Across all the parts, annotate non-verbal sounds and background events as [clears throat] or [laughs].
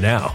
now.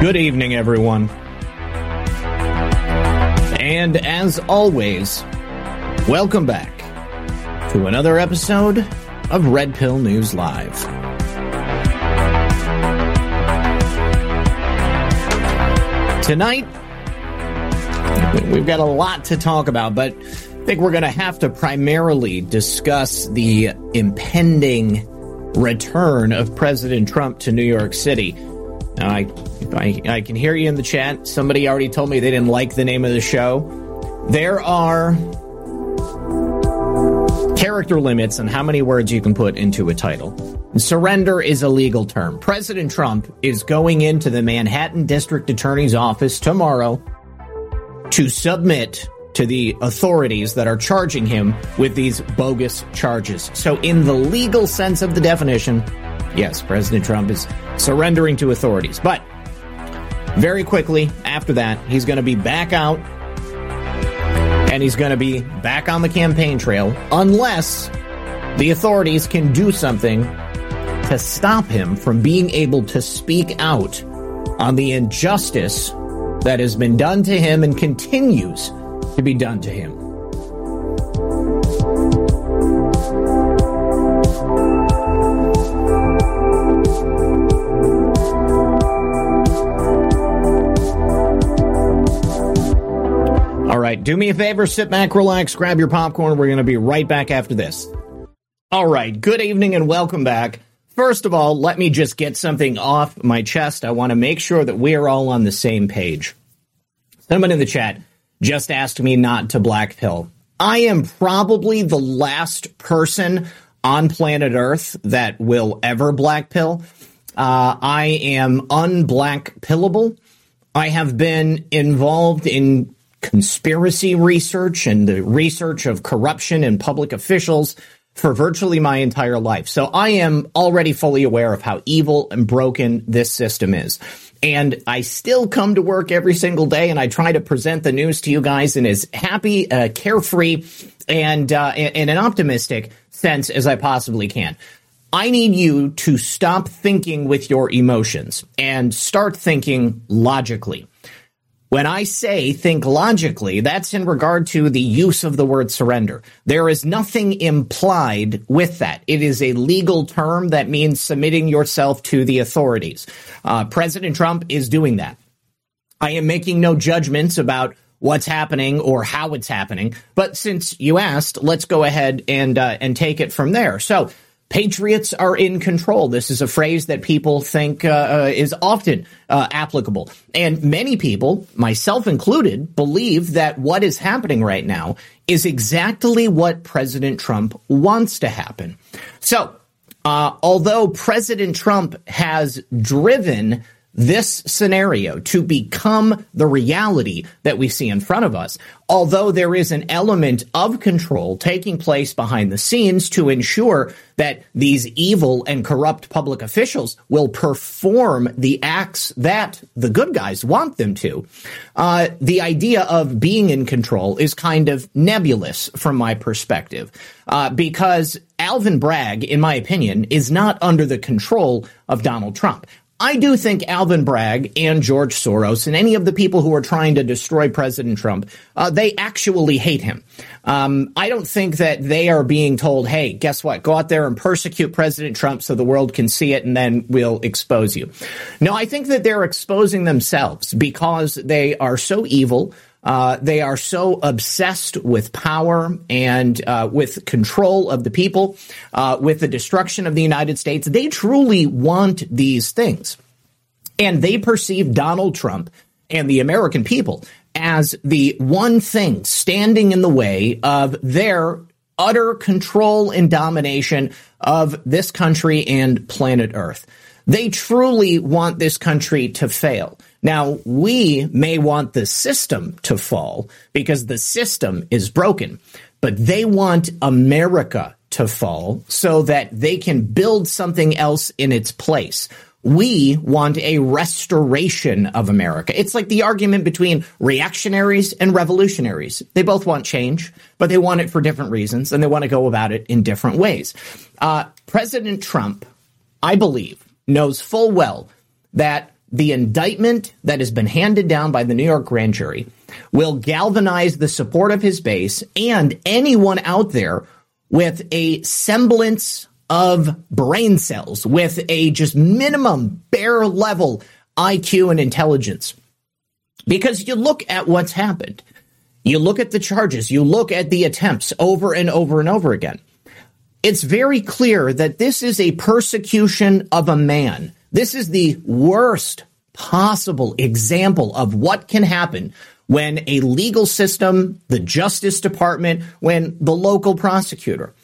Good evening, everyone. And as always, welcome back to another episode of Red Pill News Live. Tonight, we've got a lot to talk about, but I think we're going to have to primarily discuss the impending return of President Trump to New York City. Now, I, I, I can hear you in the chat. Somebody already told me they didn't like the name of the show. There are character limits on how many words you can put into a title. Surrender is a legal term. President Trump is going into the Manhattan District Attorney's office tomorrow to submit to the authorities that are charging him with these bogus charges. So, in the legal sense of the definition, yes, President Trump is surrendering to authorities. But very quickly after that, he's going to be back out and he's going to be back on the campaign trail unless the authorities can do something to stop him from being able to speak out on the injustice that has been done to him and continues to be done to him. Do me a favor, sit back, relax, grab your popcorn. We're going to be right back after this. All right, good evening and welcome back. First of all, let me just get something off my chest. I want to make sure that we are all on the same page. Someone in the chat just asked me not to black pill. I am probably the last person on planet Earth that will ever black pill. Uh, I am unblack pillable. I have been involved in conspiracy research and the research of corruption in public officials for virtually my entire life. So I am already fully aware of how evil and broken this system is. And I still come to work every single day and I try to present the news to you guys in as happy, uh, carefree, and uh, in an optimistic sense as I possibly can. I need you to stop thinking with your emotions and start thinking logically. When I say think logically, that's in regard to the use of the word surrender. There is nothing implied with that. It is a legal term that means submitting yourself to the authorities. Uh, President Trump is doing that. I am making no judgments about what's happening or how it's happening, but since you asked, let's go ahead and uh, and take it from there. So Patriots are in control. This is a phrase that people think uh, uh, is often uh, applicable. And many people, myself included, believe that what is happening right now is exactly what President Trump wants to happen. So, uh, although President Trump has driven this scenario to become the reality that we see in front of us, although there is an element of control taking place behind the scenes to ensure that these evil and corrupt public officials will perform the acts that the good guys want them to, uh, the idea of being in control is kind of nebulous from my perspective, uh, because Alvin Bragg, in my opinion, is not under the control of Donald Trump. I do think Alvin Bragg and George Soros and any of the people who are trying to destroy President Trump, uh, they actually hate him. Um, I don't think that they are being told, hey, guess what? Go out there and persecute President Trump so the world can see it and then we'll expose you. No, I think that they're exposing themselves because they are so evil. Uh, they are so obsessed with power and uh, with control of the people, uh, with the destruction of the United States. They truly want these things. And they perceive Donald Trump and the American people as the one thing standing in the way of their utter control and domination of this country and planet Earth. They truly want this country to fail. Now, we may want the system to fall because the system is broken, but they want America to fall so that they can build something else in its place. We want a restoration of America. It's like the argument between reactionaries and revolutionaries. They both want change, but they want it for different reasons and they want to go about it in different ways. Uh, President Trump, I believe, knows full well that the indictment that has been handed down by the New York grand jury will galvanize the support of his base and anyone out there with a semblance of brain cells, with a just minimum bare level IQ and intelligence. Because you look at what's happened. You look at the charges, you look at the attempts over and over and over again. It's very clear that this is a persecution of a man this is the worst possible example of what can happen when a legal system, the Justice Department, when the local prosecutor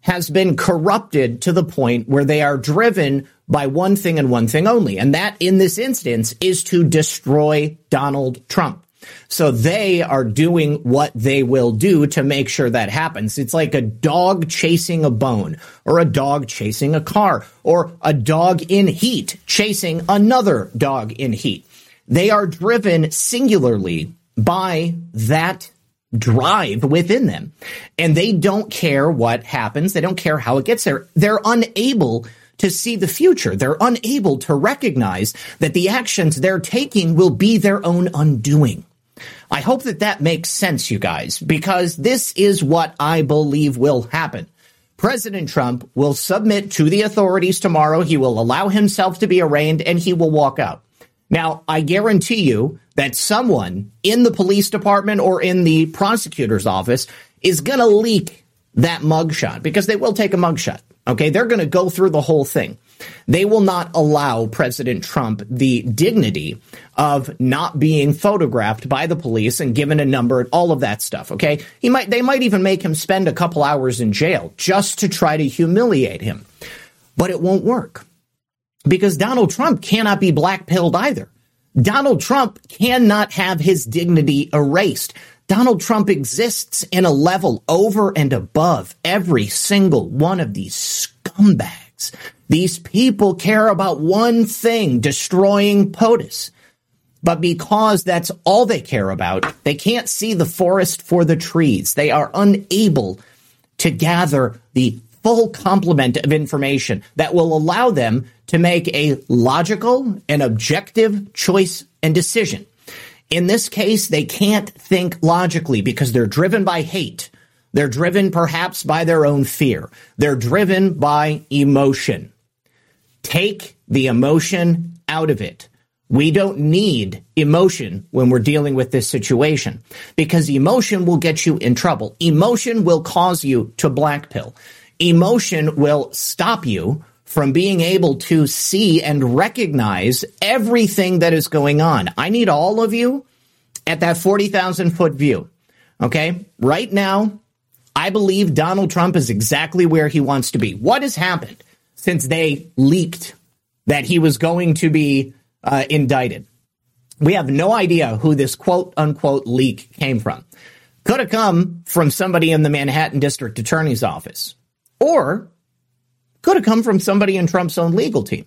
has been corrupted to the point where they are driven by one thing and one thing only. And that in this instance is to destroy Donald Trump. So they are doing what they will do to make sure that happens. It's like a dog chasing a bone or a dog chasing a car or a dog in heat chasing another dog in heat. They are driven singularly by that drive within them. And they don't care what happens. They don't care how it gets there. They're unable to see the future. They're unable to recognize that the actions they're taking will be their own undoing. I hope that that makes sense, you guys, because this is what I believe will happen. President Trump will submit to the authorities tomorrow. He will allow himself to be arraigned and he will walk out. Now, I guarantee you that someone in the police department or in the prosecutor's office is going to leak that mugshot because they will take a mugshot. Okay. They're going to go through the whole thing. They will not allow President Trump the dignity of not being photographed by the police and given a number, and all of that stuff. Okay. He might, they might even make him spend a couple hours in jail just to try to humiliate him. But it won't work because Donald Trump cannot be blackpilled either. Donald Trump cannot have his dignity erased. Donald Trump exists in a level over and above every single one of these scumbags. These people care about one thing, destroying POTUS. But because that's all they care about, they can't see the forest for the trees. They are unable to gather the full complement of information that will allow them to make a logical and objective choice and decision. In this case, they can't think logically because they're driven by hate. They're driven perhaps by their own fear. They're driven by emotion. Take the emotion out of it. We don't need emotion when we're dealing with this situation because emotion will get you in trouble. Emotion will cause you to blackpill. Emotion will stop you from being able to see and recognize everything that is going on. I need all of you at that 40,000 foot view. Okay. Right now, I believe Donald Trump is exactly where he wants to be. What has happened? Since they leaked that he was going to be uh, indicted. We have no idea who this quote unquote leak came from. Could have come from somebody in the Manhattan District Attorney's Office, or could have come from somebody in Trump's own legal team.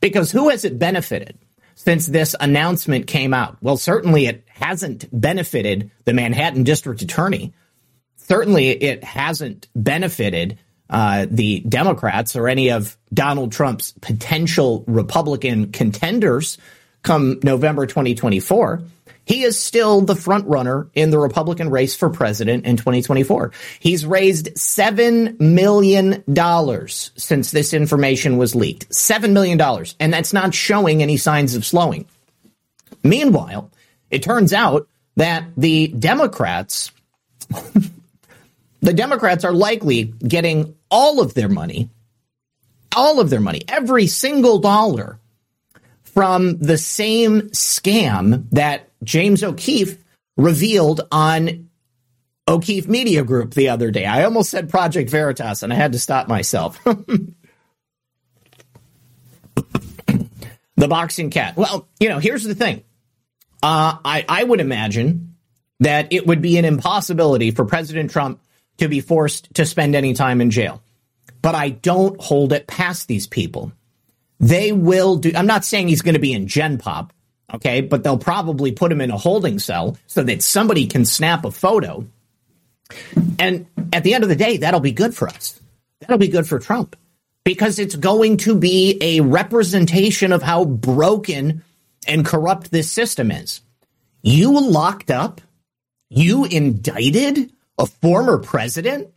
Because who has it benefited since this announcement came out? Well, certainly it hasn't benefited the Manhattan District Attorney. Certainly it hasn't benefited uh, the Democrats or any of Donald Trump's potential Republican contenders come November 2024. He is still the front runner in the Republican race for president in 2024. He's raised $7 million since this information was leaked. $7 million. And that's not showing any signs of slowing. Meanwhile, it turns out that the Democrats, [laughs] the Democrats are likely getting all of their money, all of their money, every single dollar from the same scam that James O'Keefe revealed on O'Keefe Media Group the other day. I almost said Project Veritas and I had to stop myself. [laughs] the boxing cat. Well, you know, here's the thing. Uh, I, I would imagine that it would be an impossibility for President Trump to be forced to spend any time in jail. But I don't hold it past these people. They will do, I'm not saying he's going to be in Gen Pop, okay, but they'll probably put him in a holding cell so that somebody can snap a photo. And at the end of the day, that'll be good for us. That'll be good for Trump because it's going to be a representation of how broken and corrupt this system is. You locked up, you indicted a former president.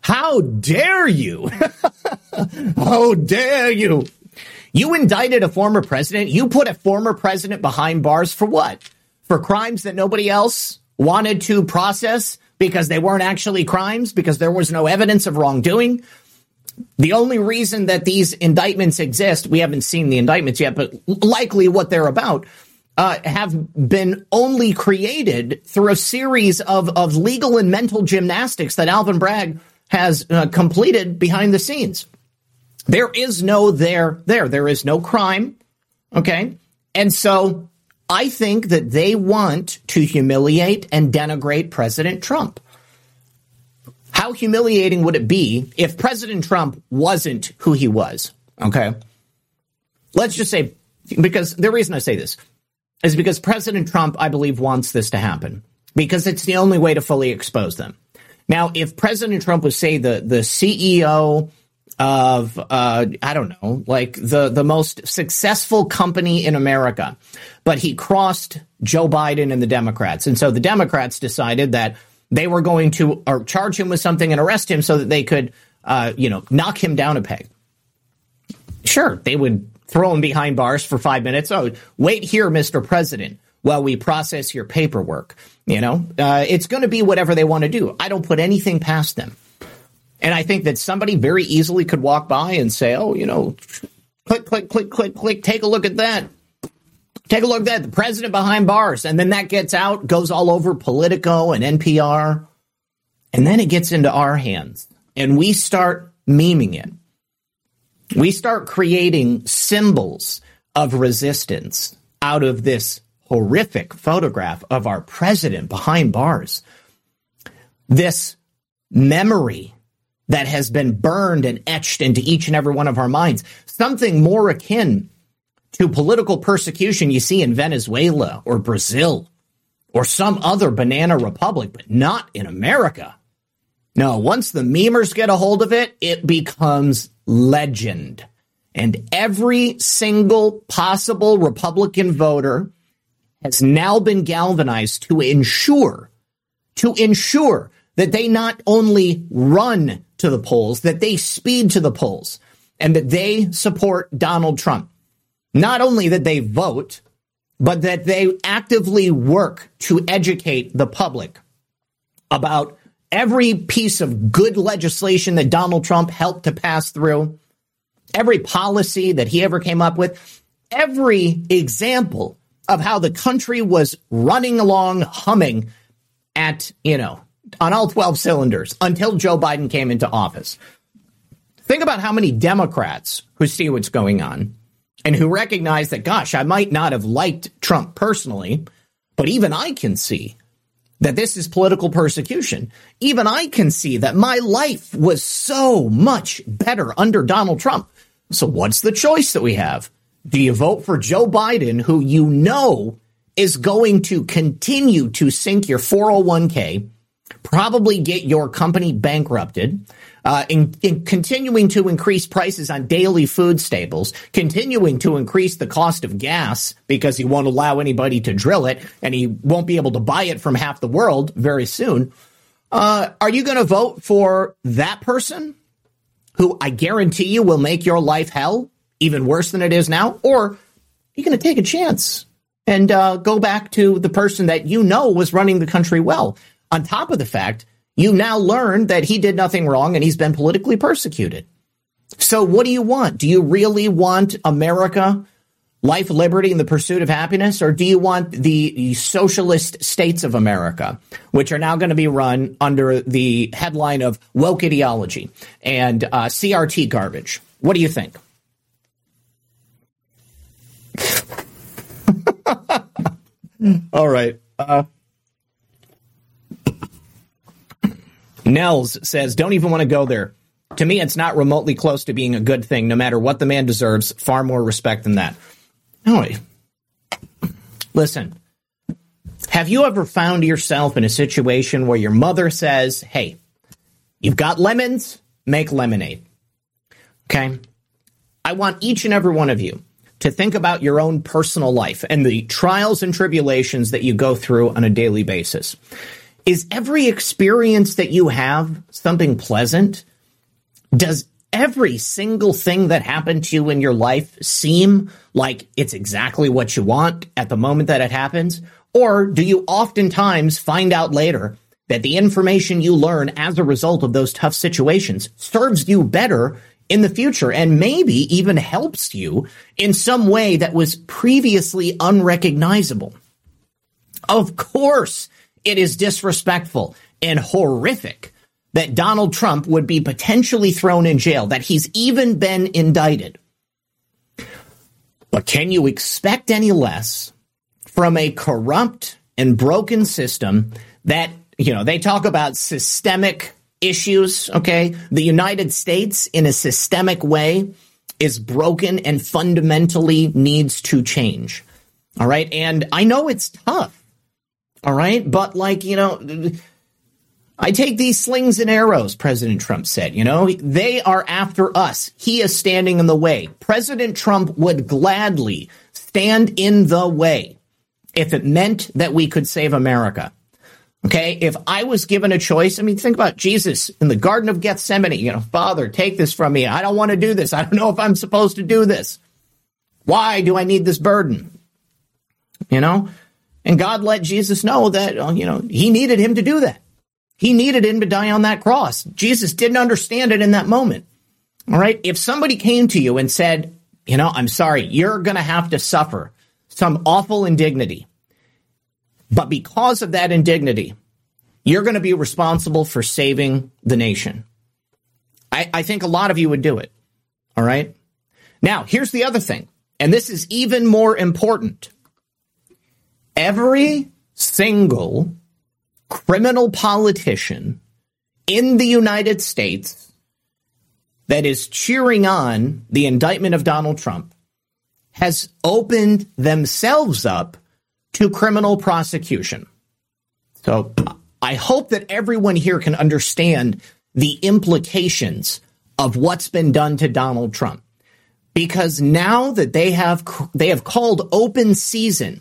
How dare you? [laughs] how dare you? You indicted a former president. You put a former president behind bars for what? For crimes that nobody else wanted to process because they weren't actually crimes, because there was no evidence of wrongdoing. The only reason that these indictments exist, we haven't seen the indictments yet, but likely what they're about, uh, have been only created through a series of, of legal and mental gymnastics that Alvin Bragg has uh, completed behind the scenes. There is no there there. There is no crime. Okay. And so I think that they want to humiliate and denigrate President Trump. How humiliating would it be if President Trump wasn't who he was? Okay. Let's just say, because the reason I say this is because President Trump, I believe, wants this to happen because it's the only way to fully expose them. Now, if President Trump was, say, the, the CEO of uh, I don't know, like the the most successful company in America, but he crossed Joe Biden and the Democrats, and so the Democrats decided that they were going to or charge him with something and arrest him so that they could, uh, you know, knock him down a peg. Sure, they would throw him behind bars for five minutes. Oh, wait here, Mr. President, while we process your paperwork. You know, uh, it's going to be whatever they want to do. I don't put anything past them. And I think that somebody very easily could walk by and say, oh, you know, click, click, click, click, click, take a look at that. Take a look at that. The president behind bars. And then that gets out, goes all over Politico and NPR. And then it gets into our hands. And we start memeing it. We start creating symbols of resistance out of this horrific photograph of our president behind bars. This memory that has been burned and etched into each and every one of our minds. Something more akin to political persecution you see in Venezuela or Brazil or some other banana republic, but not in America. No, once the memers get a hold of it, it becomes legend. And every single possible Republican voter has now been galvanized to ensure, to ensure that they not only run to the polls, that they speed to the polls, and that they support Donald Trump. Not only that they vote, but that they actively work to educate the public about every piece of good legislation that Donald Trump helped to pass through, every policy that he ever came up with, every example of how the country was running along, humming at, you know, on all 12 cylinders until Joe Biden came into office. Think about how many Democrats who see what's going on and who recognize that, gosh, I might not have liked Trump personally, but even I can see that this is political persecution. Even I can see that my life was so much better under Donald Trump. So what's the choice that we have? Do you vote for Joe Biden, who you know is going to continue to sink your 401k, probably get your company bankrupted, uh, in, in continuing to increase prices on daily food staples, continuing to increase the cost of gas because he won't allow anybody to drill it and he won't be able to buy it from half the world very soon. Uh, are you going to vote for that person who I guarantee you will make your life hell even worse than it is now? Or are you going to take a chance and uh, go back to the person that you know was running the country well? On top of the fact you now learn that he did nothing wrong and he's been politically persecuted. So what do you want? Do you really want America, life, liberty, and the pursuit of happiness? Or do you want the socialist states of America, which are now going to be run under the headline of woke ideology and uh, CRT garbage? What do you think? [laughs] All right. Uh, Nels says, don't even want to go there. To me, it's not remotely close to being a good thing, no matter what the man deserves. Far more respect than that. No, listen, have you ever found yourself in a situation where your mother says, hey, you've got lemons, make lemonade? Okay. I want each and every one of you to think about your own personal life and the trials and tribulations that you go through on a daily basis. Is every experience that you have something pleasant? Does every single thing that happened to you in your life seem like it's exactly what you want at the moment that it happens? Or do you oftentimes find out later that the information you learn as a result of those tough situations serves you better in the future and maybe even helps you in some way that was previously unrecognizable? Of course, it is disrespectful and horrific that Donald Trump would be potentially thrown in jail, that he's even been indicted. But can you expect any less from a corrupt and broken system that, you know, they talk about systemic issues, okay? The United States in a systemic way is broken and fundamentally needs to change. All right. And I know it's tough. All right. But like, you know, I take these slings and arrows, President Trump said. You know, they are after us. He is standing in the way. President Trump would gladly stand in the way if it meant that we could save America. Okay. If I was given a choice, I mean, think about Jesus in the Garden of Gethsemane. You know, Father, take this from me. I don't want to do this. I don't know if I'm supposed to do this. Why do I need this burden? You know, and God let Jesus know that, uh, you know, he needed him to do that. He needed him to die on that cross. Jesus didn't understand it in that moment. All right. If somebody came to you and said, you know, I'm sorry, you're going to have to suffer some awful indignity. But because of that indignity, you're going to be responsible for saving the nation. I, I think a lot of you would do it. All right. Now, here's the other thing, and this is even more important every single criminal politician in the United States that is cheering on the indictment of Donald Trump has opened themselves up to criminal prosecution. So I hope that everyone here can understand the implications of what's been done to Donald Trump. Because now that they have they have called open season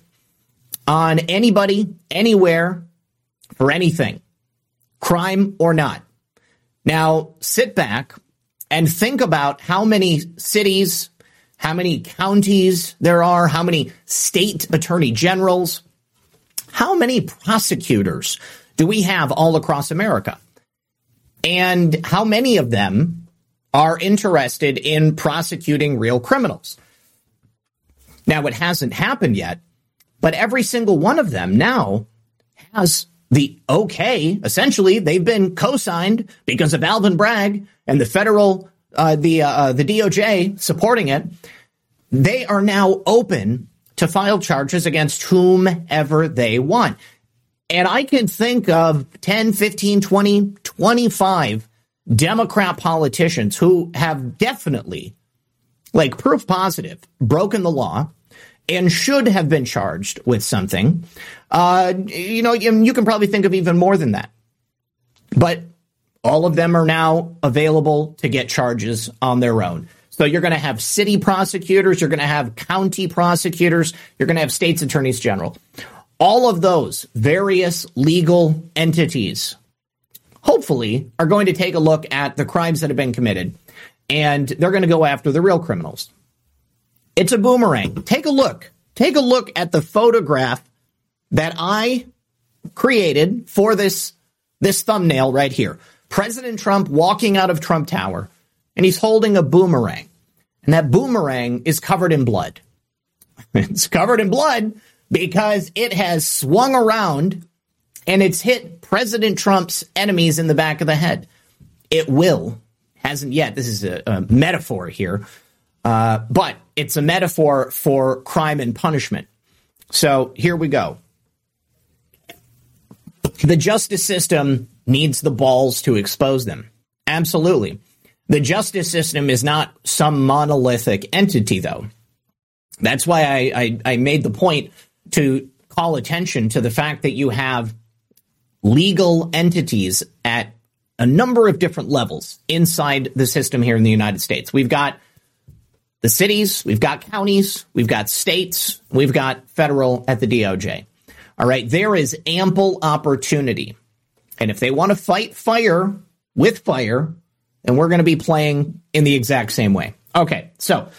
on anybody, anywhere, for anything, crime or not. Now, sit back and think about how many cities, how many counties there are, how many state attorney generals, how many prosecutors do we have all across America? And how many of them are interested in prosecuting real criminals? Now, it hasn't happened yet, but every single one of them now has the okay. Essentially, they've been co-signed because of Alvin Bragg and the federal, uh, the uh, the DOJ supporting it. they are now open to file charges against whomever they want. And I can think of 10, 15, 20, 25 Democrat politicians who have definitely, like proof positive, broken the law and should have been charged with something. Uh, you know, you can probably think of even more than that. But all of them are now available to get charges on their own. So you're going to have city prosecutors, you're going to have county prosecutors, you're going to have states attorneys general. All of those various legal entities hopefully are going to take a look at the crimes that have been committed and they're going to go after the real criminals. It's a boomerang. Take a look. Take a look at the photograph that I created for this this thumbnail right here. President Trump walking out of Trump Tower and he's holding a boomerang. And that boomerang is covered in blood. [laughs] it's covered in blood because it has swung around and it's hit President Trump's enemies in the back of the head. It will, hasn't yet. This is a, a metaphor here, uh, but it's a metaphor for crime and punishment. So here we go. The justice system needs the balls to expose them. Absolutely. The justice system is not some monolithic entity, though. That's why I, I, I made the point to call attention to the fact that you have legal entities at a number of different levels inside the system here in the United States. We've got the cities, we've got counties, we've got states, we've got federal at the DOJ. All right, there is ample opportunity. And if they want to fight fire with fire, then we're going to be playing in the exact same way. Okay, so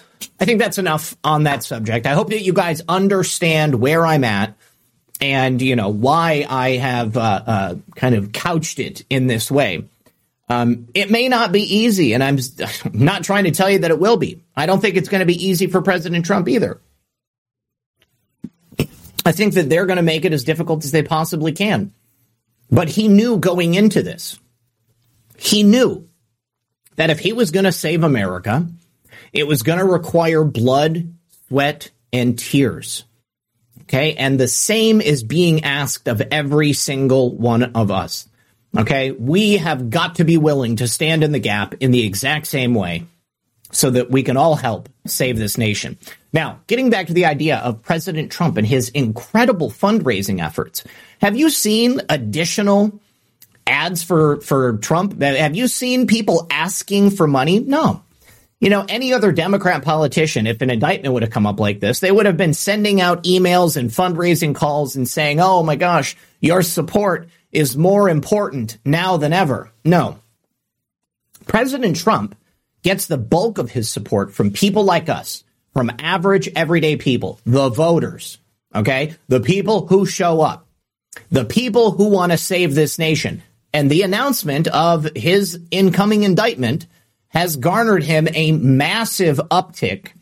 I think that's enough on that subject. I hope that you guys understand where I'm at and you know why I have uh, uh, kind of couched it in this way. Um, it may not be easy, and I'm [laughs] not trying to tell you that it will be. I don't think it's going to be easy for President Trump either. I think that they're going to make it as difficult as they possibly can. But he knew going into this, he knew that if he was going to save America, it was going to require blood, sweat, and tears. Okay. And the same is being asked of every single one of us. Okay. We have got to be willing to stand in the gap in the exact same way so that we can all help save this nation. Now, getting back to the idea of President Trump and his incredible fundraising efforts, have you seen additional ads for, for Trump? Have you seen people asking for money? No. You know, any other Democrat politician, if an indictment would have come up like this, they would have been sending out emails and fundraising calls and saying, oh my gosh, your support is more important now than ever. No. President Trump gets the bulk of his support from people like us, from average everyday people, the voters, okay? The people who show up, the people who want to save this nation. And the announcement of his incoming indictment has garnered him a massive uptick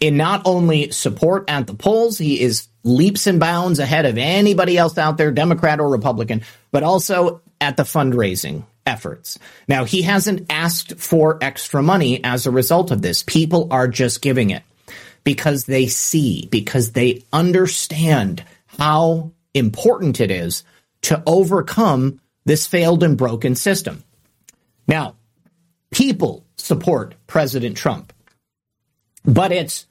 in not only support at the polls, he is leaps and bounds ahead of anybody else out there, Democrat or Republican, but also at the fundraising efforts. Now, he hasn't asked for extra money as a result of this. People are just giving it because they see, because they understand how important it is to overcome this failed and broken system. Now, people support President Trump. But it's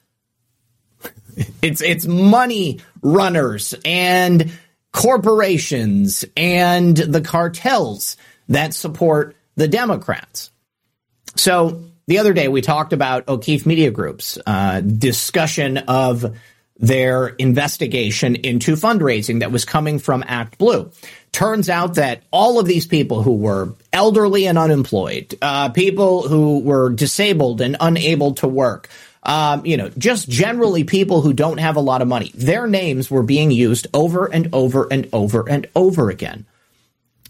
it's it's money runners and corporations and the cartels that support the Democrats. So the other day we talked about O'Keefe Media Group's uh, discussion of their investigation into fundraising that was coming from Act Blue. Turns out that all of these people who were elderly and unemployed, uh, people who were disabled and unable to work, um, you know, just generally people who don't have a lot of money, their names were being used over and over and over and over again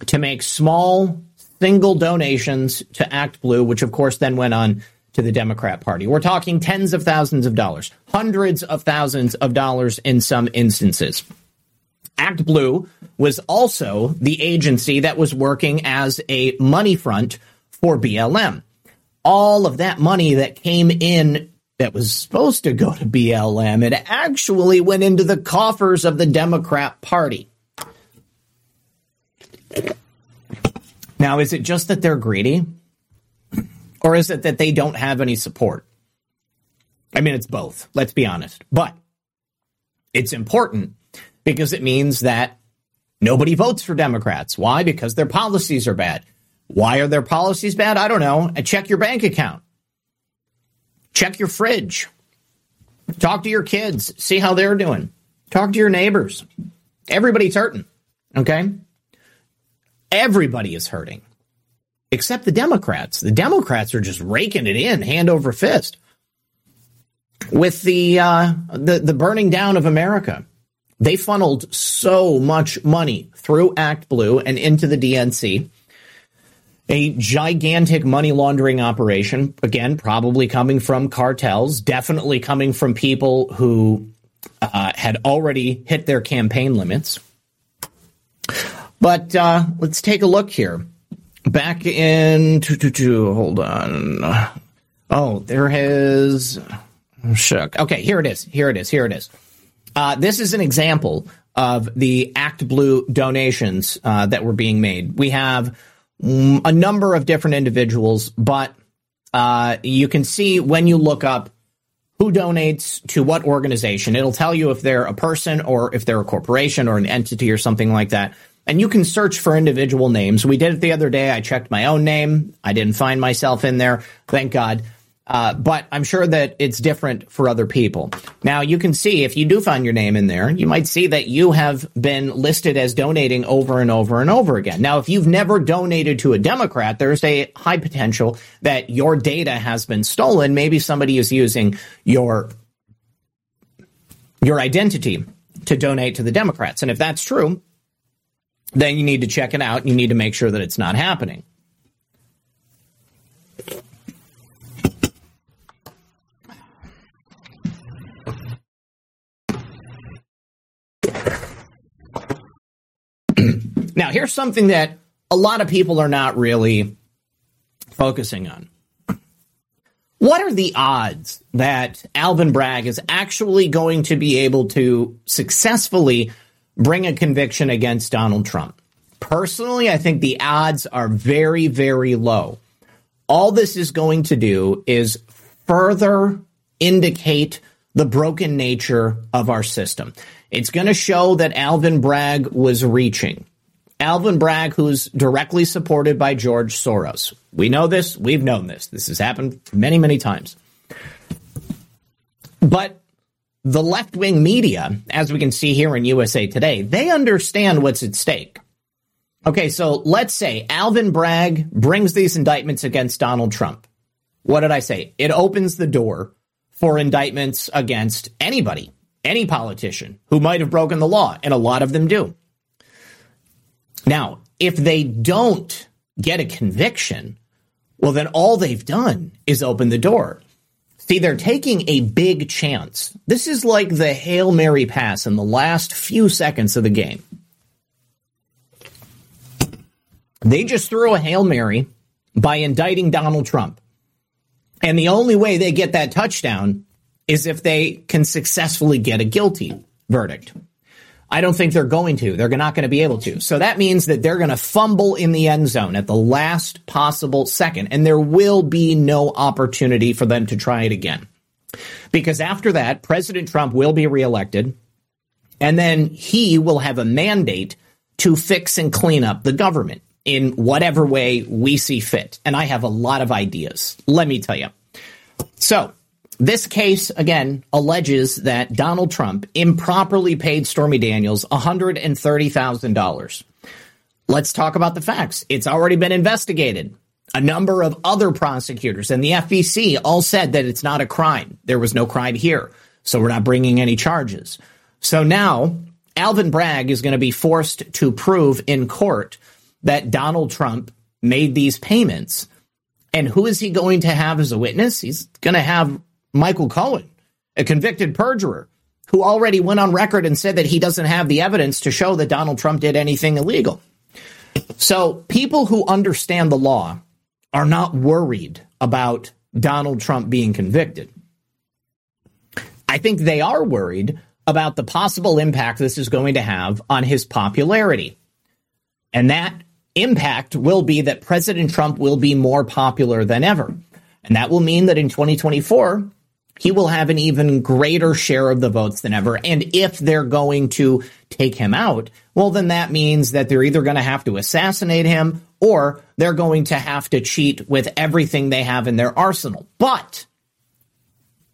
to make small single donations to Act Blue, which of course then went on to the Democrat Party. We're talking tens of thousands of dollars, hundreds of thousands of dollars in some instances. Act Blue was also the agency that was working as a money front for BLM. All of that money that came in that was supposed to go to BLM, it actually went into the coffers of the Democrat Party. Now, is it just that they're greedy? Or is it that they don't have any support? I mean, it's both, let's be honest. But it's important because it means that nobody votes for Democrats. Why? Because their policies are bad. Why are their policies bad? I don't know. Check your bank account. Check your fridge. Talk to your kids. See how they're doing. Talk to your neighbors. Everybody's hurting. Okay? Everybody is hurting. Except the Democrats. The Democrats are just raking it in hand over fist. With the uh, the, the burning down of America. They funneled so much money through Act Blue and into the DNC a gigantic money laundering operation. Again, probably coming from cartels, definitely coming from people who uh, had already hit their campaign limits. But uh, let's take a look here. Back in, hold on. Oh, there has. Shook. Okay, here it is. Here it is. Here it is. Uh, this is an example of the Act Blue donations uh, that were being made. We have a number of different individuals, but uh, you can see when you look up who donates to what organization. It'll tell you if they're a person or if they're a corporation or an entity or something like that. And you can search for individual names. We did it the other day. I checked my own name. I didn't find myself in there. Thank God. Uh, but I'm sure that it's different for other people. Now, you can see if you do find your name in there, you might see that you have been listed as donating over and over and over again. Now, if you've never donated to a Democrat, there's a high potential that your data has been stolen. Maybe somebody is using your your identity to donate to the Democrats. And if that's true, then you need to check it out. You need to make sure that it's not happening. Now, here's something that a lot of people are not really focusing on. What are the odds that Alvin Bragg is actually going to be able to successfully bring a conviction against Donald Trump? Personally, I think the odds are very, very low. All this is going to do is further indicate the broken nature of our system. It's going to show that Alvin Bragg was reaching. Alvin Bragg, who's directly supported by George Soros. We know this. We've known this. This has happened many, many times. But the left wing media, as we can see here in USA Today, they understand what's at stake. Okay, so let's say Alvin Bragg brings these indictments against Donald Trump. What did I say? It opens the door for indictments against anybody, any politician who might have broken the law, and a lot of them do. Now, if they don't get a conviction, well, then all they've done is open the door. See, they're taking a big chance. This is like the Hail Mary pass in the last few seconds of the game. They just threw a Hail Mary by indicting Donald Trump. And the only way they get that touchdown is if they can successfully get a guilty verdict. I don't think they're going to. They're not going to be able to. So that means that they're going to fumble in the end zone at the last possible second, and there will be no opportunity for them to try it again. Because after that, President Trump will be reelected, and then he will have a mandate to fix and clean up the government in whatever way we see fit. And I have a lot of ideas. Let me tell you. So, this case, again, alleges that Donald Trump improperly paid Stormy Daniels $130,000. Let's talk about the facts. It's already been investigated. A number of other prosecutors and the FEC all said that it's not a crime. There was no crime here. So we're not bringing any charges. So now Alvin Bragg is going to be forced to prove in court that Donald Trump made these payments. And who is he going to have as a witness? He's going to have Michael Cohen, a convicted perjurer who already went on record and said that he doesn't have the evidence to show that Donald Trump did anything illegal. So people who understand the law are not worried about Donald Trump being convicted. I think they are worried about the possible impact this is going to have on his popularity. And that impact will be that President Trump will be more popular than ever. And that will mean that in 2024, he will have an even greater share of the votes than ever. And if they're going to take him out, well, then that means that they're either going to have to assassinate him or they're going to have to cheat with everything they have in their arsenal. But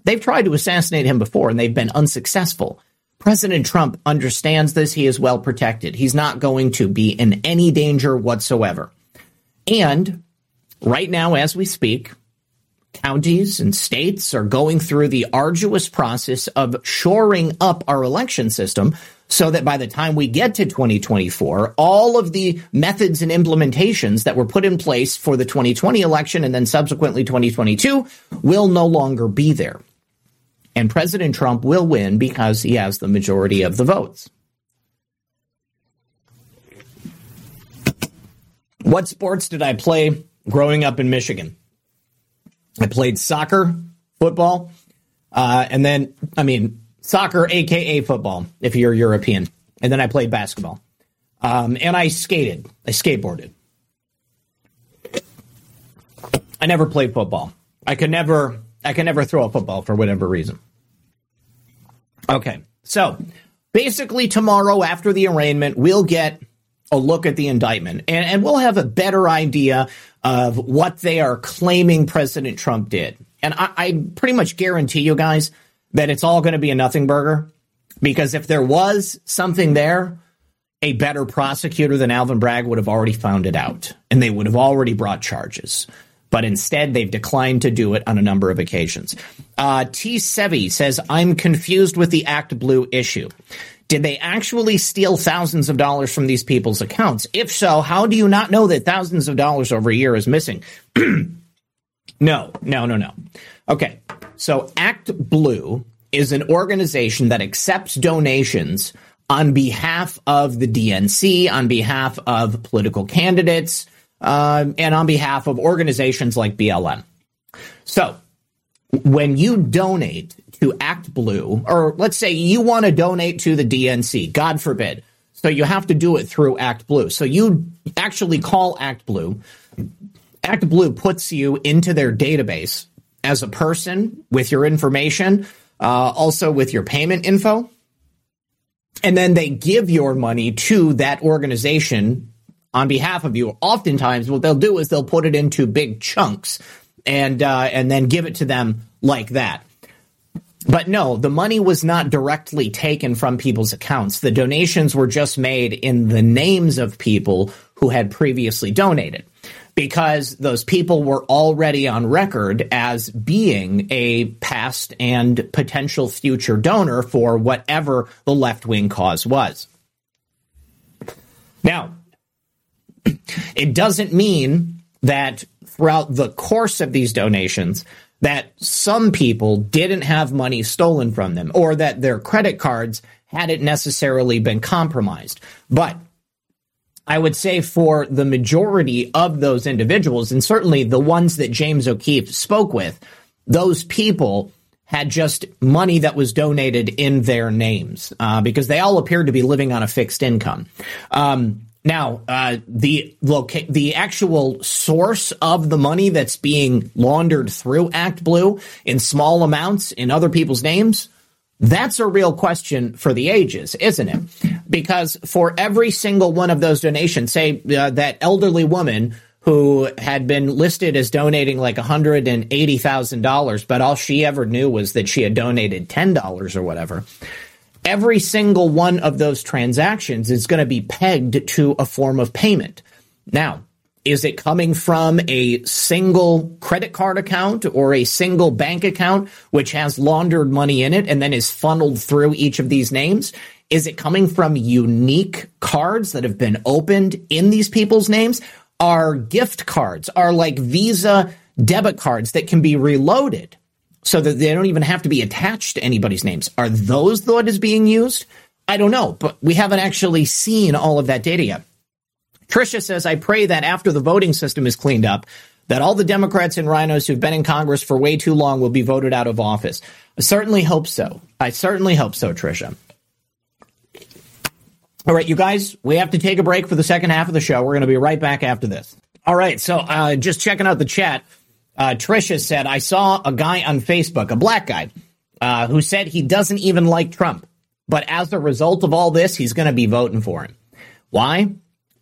they've tried to assassinate him before and they've been unsuccessful. President Trump understands this. He is well protected. He's not going to be in any danger whatsoever. And right now, as we speak, counties and states are going through the arduous process of shoring up our election system so that by the time we get to 2024, all of the methods and implementations that were put in place for the 2020 election and then subsequently 2022 will no longer be there. And President Trump will win because he has the majority of the votes. What sports did I play growing up in Michigan? I played soccer, football, uh, and then, I mean, soccer, aka football, if you're European. And then I played basketball. Um, and I skated, I skateboarded. I never played football. I could never, I could never throw a football for whatever reason. Okay, so basically, tomorrow after the arraignment, we'll get a look at the indictment and, and we'll have a better idea of what they are claiming President Trump did. And I, I pretty much guarantee you guys that it's all going to be a nothing burger because if there was something there, a better prosecutor than Alvin Bragg would have already found it out and they would have already brought charges. But instead, they've declined to do it on a number of occasions. Uh, T. Sevi says, I'm confused with the Act Blue issue. Did they actually steal thousands of dollars from these people's accounts? If so, how do you not know that thousands of dollars over a year is missing? [clears throat] no, no, no, no. Okay. So Act Blue is an organization that accepts donations on behalf of the DNC, on behalf of political candidates, uh, and on behalf of organizations like BLM. So when you donate to Act Blue, or let's say you want to donate to the DNC, God forbid. So you have to do it through Act Blue. So you actually call Act Blue. Act Blue puts you into their database as a person with your information, uh, also with your payment info. And then they give your money to that organization on behalf of you. Oftentimes, what they'll do is they'll put it into big chunks and uh, and then give it to them like that. But no, the money was not directly taken from people's accounts. The donations were just made in the names of people who had previously donated because those people were already on record as being a past and potential future donor for whatever the left wing cause was. Now, [clears throat] it doesn't mean that throughout the course of these donations, that some people didn't have money stolen from them or that their credit cards hadn't necessarily been compromised. But I would say for the majority of those individuals, and certainly the ones that James O'Keefe spoke with, those people had just money that was donated in their names uh, because they all appeared to be living on a fixed income. Um, now, uh, the loca- the actual source of the money that's being laundered through Act Blue in small amounts in other people's names, that's a real question for the ages, isn't it? Because for every single one of those donations, say uh, that elderly woman who had been listed as donating like $180,000, but all she ever knew was that she had donated $10 or whatever every single one of those transactions is going to be pegged to a form of payment. Now, is it coming from a single credit card account or a single bank account which has laundered money in it and then is funneled through each of these names? Is it coming from unique cards that have been opened in these people's names? Are gift cards, are like Visa debit cards that can be reloaded so that they don't even have to be attached to anybody's names. Are those the is being used? I don't know, but we haven't actually seen all of that data yet. Tricia says, I pray that after the voting system is cleaned up, that all the Democrats and RINOs who've been in Congress for way too long will be voted out of office. I certainly hope so. I certainly hope so, Tricia. All right, you guys, we have to take a break for the second half of the show. We're going to be right back after this. All right, so uh, just checking out the chat. Uh, Tricia said, I saw a guy on Facebook, a black guy, uh, who said he doesn't even like Trump. But as a result of all this, he's going to be voting for him. Why?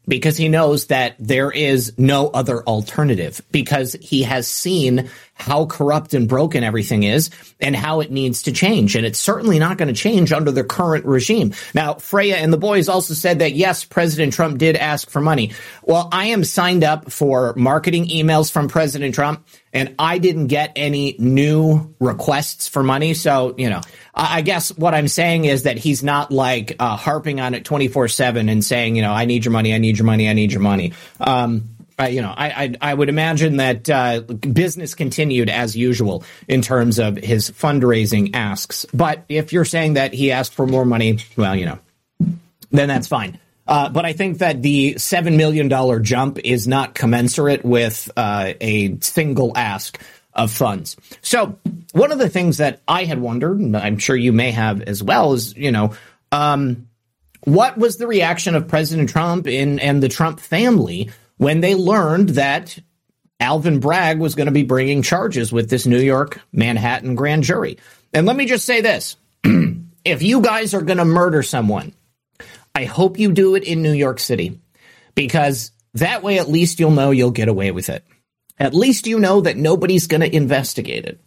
because he knows that there is no other alternative because he has seen how corrupt and broken everything is and how it needs to change. And it's certainly not going to change under the current regime. Now, Freya and the boys also said that yes, President Trump did ask for money. Well, I am signed up for marketing emails from President Trump and I didn't get any new requests for money. So, you know, I guess what I'm saying is that he's not like uh, harping on it 24 seven and saying, you know, I need your money. I need your money. I need your money. Um, I, you know, I, I, I would imagine that uh, business continued as usual in terms of his fundraising asks. But if you're saying that he asked for more money, well, you know, then that's fine. Uh, but I think that the seven million dollar jump is not commensurate with uh, a single ask of funds. So one of the things that I had wondered, and I'm sure you may have as well, is you know, um, what was the reaction of President Trump in, and the Trump family when they learned that Alvin Bragg was going to be bringing charges with this New York Manhattan grand jury? And let me just say this: [clears throat] if you guys are going to murder someone I hope you do it in New York City because that way at least you'll know you'll get away with it. At least you know that nobody's going to investigate it.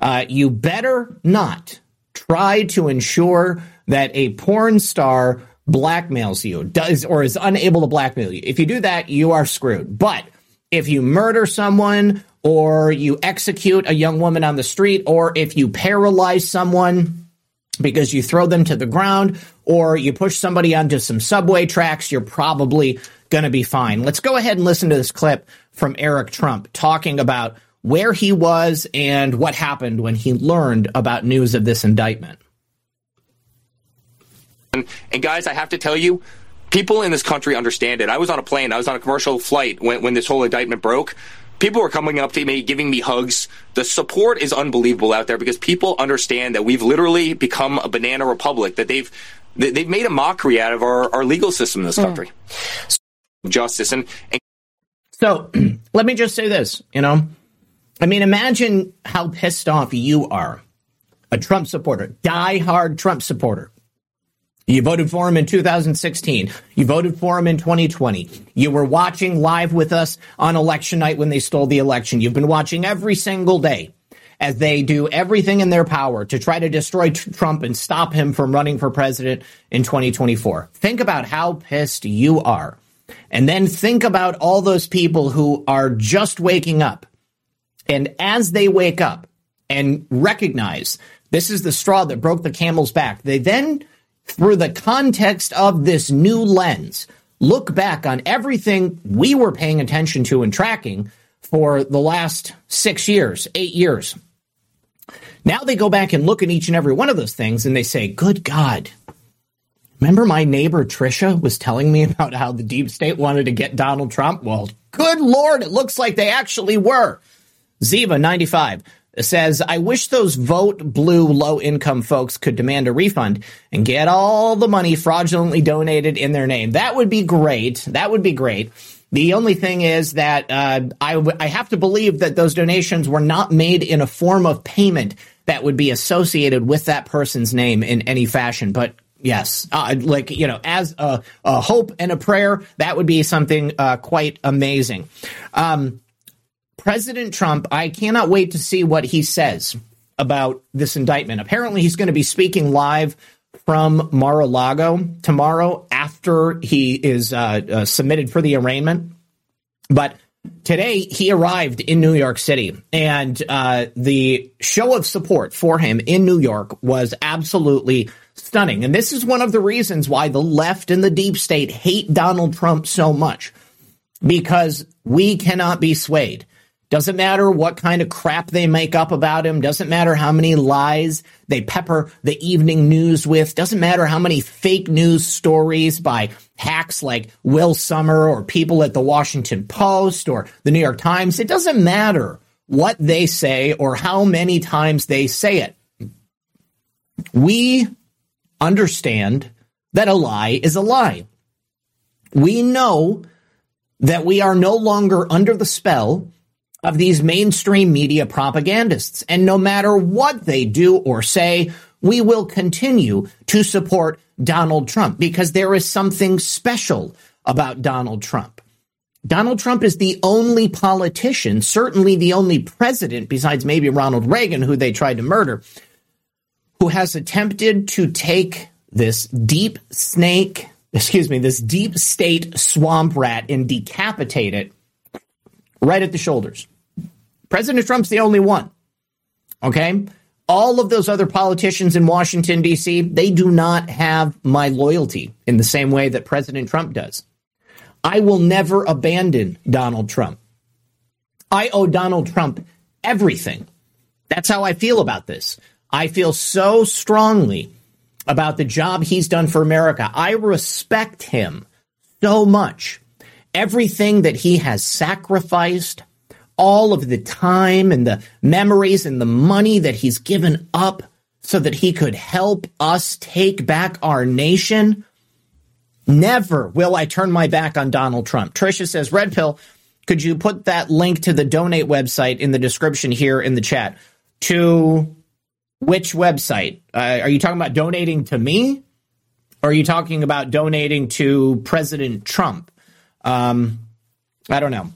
Uh, you better not try to ensure that a porn star blackmails you, does or is unable to blackmail you. If you do that, you are screwed. But if you murder someone or you execute a young woman on the street or if you paralyze someone, because you throw them to the ground or you push somebody onto some subway tracks, you're probably going to be fine. Let's go ahead and listen to this clip from Eric Trump talking about where he was and what happened when he learned about news of this indictment. And, guys, I have to tell you, people in this country understand it. I was on a plane, I was on a commercial flight when, when this whole indictment broke people were coming up to me, giving me hugs. The support is unbelievable out there because people understand that we've literally become a banana republic. That they've they've made a mockery out of our, our legal system in this hmm. country. Mm. Justice and, and so [clears throat] let me just say this. You know, I mean, imagine how pissed off you are, a Trump supporter, die-hard Trump supporter you voted for him in 2016. You voted for him in 2020. You were watching live with us on election night when they stole the election. You've been watching every single day as they do everything in their power to try to destroy Trump and stop him from running for president in 2024. Think about how pissed you are. And then think about all those people who are just waking up. And as they wake up and recognize this is the straw that broke the camel's back, they then through the context of this new lens, look back on everything we were paying attention to and tracking for the last six years, eight years. Now they go back and look at each and every one of those things and they say, Good God. Remember my neighbor Trisha was telling me [laughs] about how the deep state wanted to get Donald Trump? Well, good Lord, it looks like they actually were. Ziva 95 says, I wish those vote blue low income folks could demand a refund and get all the money fraudulently donated in their name. That would be great. That would be great. The only thing is that uh, I, w- I have to believe that those donations were not made in a form of payment that would be associated with that person's name in any fashion. But yes, uh, like, you know, as a, a, hope and a prayer, that would be something uh, quite amazing. Um, President Trump, I cannot wait to see what he says about this indictment. Apparently, he's going to be speaking live from Mar-a-Lago tomorrow after he is uh, uh, submitted for the arraignment. But today he arrived in New York City, and uh, the show of support for him in New York was absolutely stunning. And this is one of the reasons why the left and the deep state hate Donald Trump so much, because we cannot be swayed. Doesn't matter what kind of crap they make up about him. Doesn't matter how many lies they pepper the evening news with. Doesn't matter how many fake news stories by hacks like Will Sommer or people at the Washington Post or the New York Times. It doesn't matter what they say or how many times they say it. We understand that a lie is a lie. We know that we are no longer under the spell of these mainstream media propagandists. And no matter what they do or say, we will continue to support Donald Trump because there is something special about Donald Trump. Donald Trump is the only politician, certainly the only president, besides maybe Ronald Reagan, who they tried to murder, who has attempted to take this deep snake, excuse me, this deep state swamp rat and decapitate it right at the shoulders. President Trump's the only one. Okay? All of those other politicians in Washington, D.C., they do not have my loyalty in the same way that President Trump does. I will never abandon Donald Trump. I owe Donald Trump everything. That's how I feel about this. I feel so strongly about the job he's done for America. I respect him so much. Everything that he has sacrificed, all of the time and the memories and the money that he's given up so that he could help us take back our nation. Never will I turn my back on Donald Trump. Tricia says, Red Pill, could you put that link to the donate website in the description here in the chat? To which website? Uh, are you talking about donating to me? Or are you talking about donating to President Trump? Um, I don't know.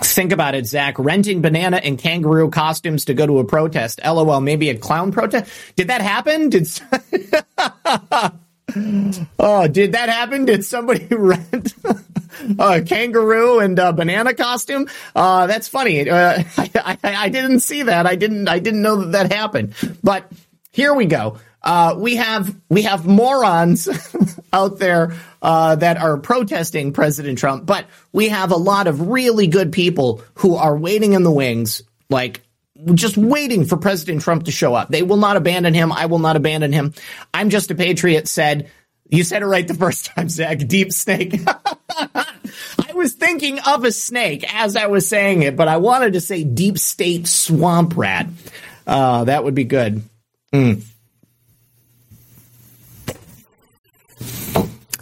Think about it, Zak. Renting banana and kangaroo costumes to go to a protest. LOL, maybe a clown protest. Did that happen? Did [laughs] oh, did that happen? Did somebody [laughs] rent [laughs] a kangaroo and a banana costume? Uh, that's funny. Uh, I, I, I didn't see that. I didn't. I didn't know that that happened. But here we go. Uh, we have we have morons [laughs] out there uh, that are protesting President Trump, but we have a lot of really good people who are waiting in the wings, like just waiting for President Trump to show up. They will not abandon him. I will not abandon him. I'm just a patriot. Said you said it right the first time, Zak. Deep snake. [laughs] I was thinking of a snake as I was saying it, but I wanted to say deep state swamp rat. Uh, that would be good. Mm.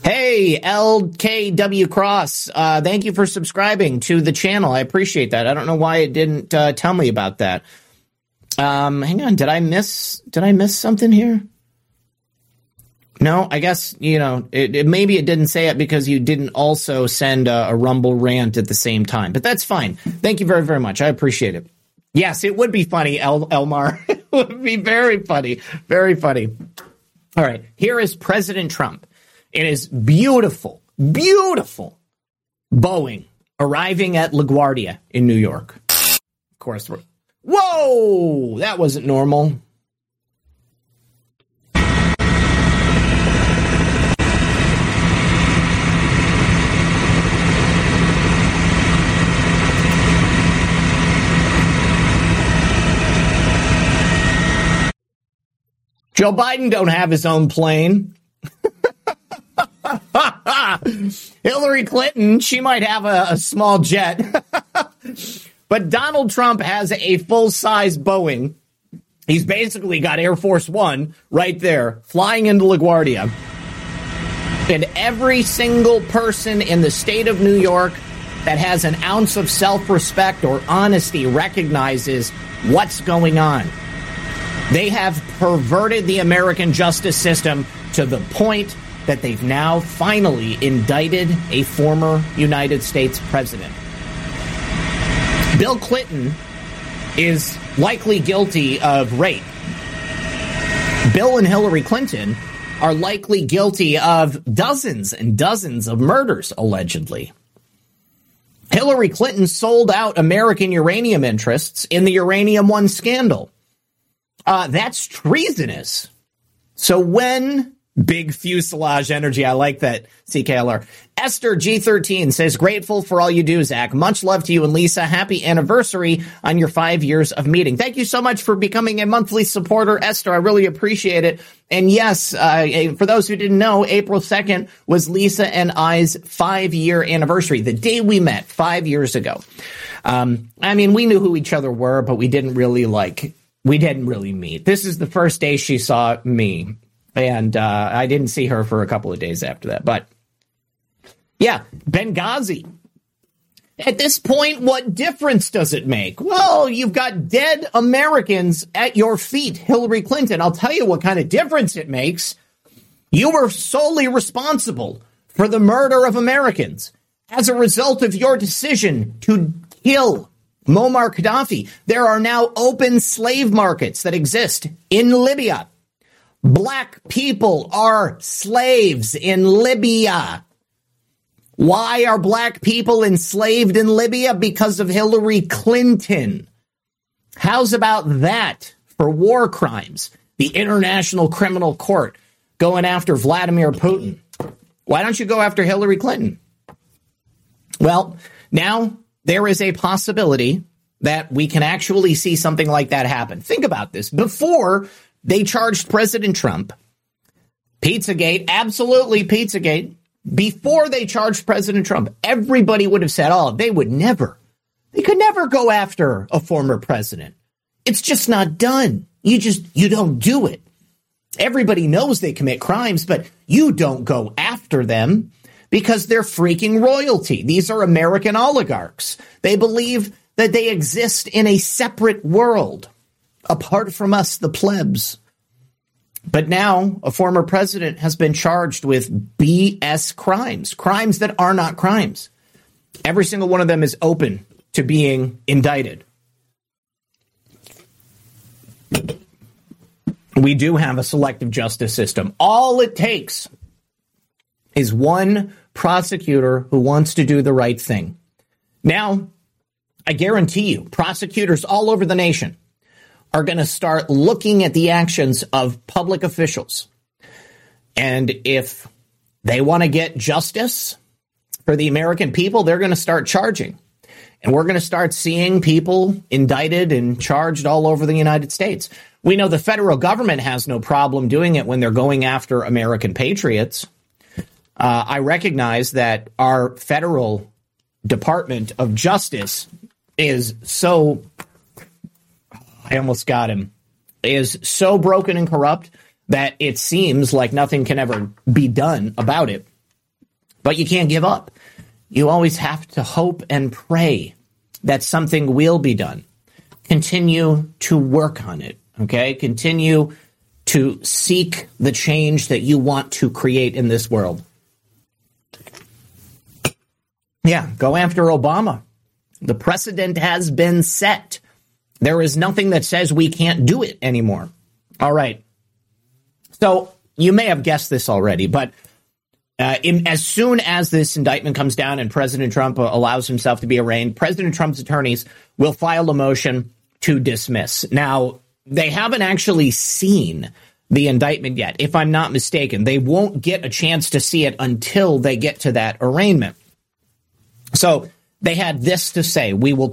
Hey, LKW Cross, uh, thank you for subscribing to the channel. I appreciate that. I don't know why it didn't uh, tell me about that. Um, hang on, did I miss? Did I miss something here? No, I guess you know. It, it, maybe it didn't say it because you didn't also send a, a Rumble rant at the same time, but that's fine. Thank you very, very much. I appreciate it. Yes, it would be funny, El- Elmar. [laughs] it would be very funny, very funny. All right, here is President Trump in his beautiful, beautiful Boeing arriving at LaGuardia in New York. Of course, whoa, that wasn't normal. Joe Biden don't have his own plane. [laughs] Hillary Clinton, she might have a, a small jet. [laughs] but Donald Trump has a full size Boeing. He's basically got Air Force One right there flying into LaGuardia. And every single person in the state of New York that has an ounce of self respect or honesty recognizes what's going on. They have perverted the American justice system to the point that they've now finally indicted a former United States president. Bill Clinton is likely guilty of rape. Bill and Hillary Clinton are likely guilty of dozens and dozens of murders, allegedly. Hillary Clinton sold out American uranium interests in the Uranium One scandal. Uh, that's treasonous. So when Big fuselage energy. I like that, CKLR. Esther G13 says, grateful for all you do, Zak. Much love to you and Lisa. Happy anniversary on your five years of meeting. Thank you so much for becoming a monthly supporter, Esther. I really appreciate it. And yes, uh, for those who didn't know, April 2nd was Lisa and I's five year anniversary, the day we met five years ago. Um, I mean, we knew who each other were, but we didn't really like, we didn't really meet. This is the first day she saw me and uh, I didn't see her for a couple of days after that. But yeah, Benghazi. At this point, what difference does it make? Well, you've got dead Americans at your feet, Hillary Clinton. I'll tell you what kind of difference it makes. You were solely responsible for the murder of Americans as a result of your decision to kill Muammar Gaddafi. There are now open slave markets that exist in Libya. Black people are slaves in Libya. Why are black people enslaved in Libya? Because of Hillary Clinton. How's about that for war crimes? The International Criminal Court going after Vladimir Putin. Why don't you go after Hillary Clinton? Well, now there is a possibility that we can actually see something like that happen. Think about this. Before they charged President Trump. Pizzagate, absolutely Pizzagate. Before they charged President Trump, everybody would have said, oh, they would never. They could never go after a former president. It's just not done. You just, you don't do it. Everybody knows they commit crimes, but you don't go after them because they're freaking royalty. These are American oligarchs. They believe that they exist in a separate world apart from us, the plebs. But now a former president has been charged with BS crimes, crimes that are not crimes. Every single one of them is open to being indicted. We do have a selective justice system. All it takes is one prosecutor who wants to do the right thing. Now, I guarantee you, prosecutors all over the nation are going to start looking at the actions of public officials. And if they want to get justice for the American people, they're going to start charging. And we're going to start seeing people indicted and charged all over the United States. We know the federal government has no problem doing it when they're going after American patriots. Uh, I recognize that our federal Department of Justice is so I almost got him, is so broken and corrupt that it seems like nothing can ever be done about it. But you can't give up. You always have to hope and pray that something will be done. Continue to work on it. Okay. Continue to seek the change that you want to create in this world. Yeah. Go after Obama. The precedent has been set. There is nothing that says we can't do it anymore. All right. So you may have guessed this already, but uh, in, as soon as this indictment comes down and President Trump uh, allows himself to be arraigned, President Trump's attorneys will file a motion to dismiss. Now, they haven't actually seen the indictment yet, if I'm not mistaken. They won't get a chance to see it until they get to that arraignment. So they had this to say We will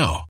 now.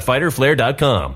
www.fighterflare.com.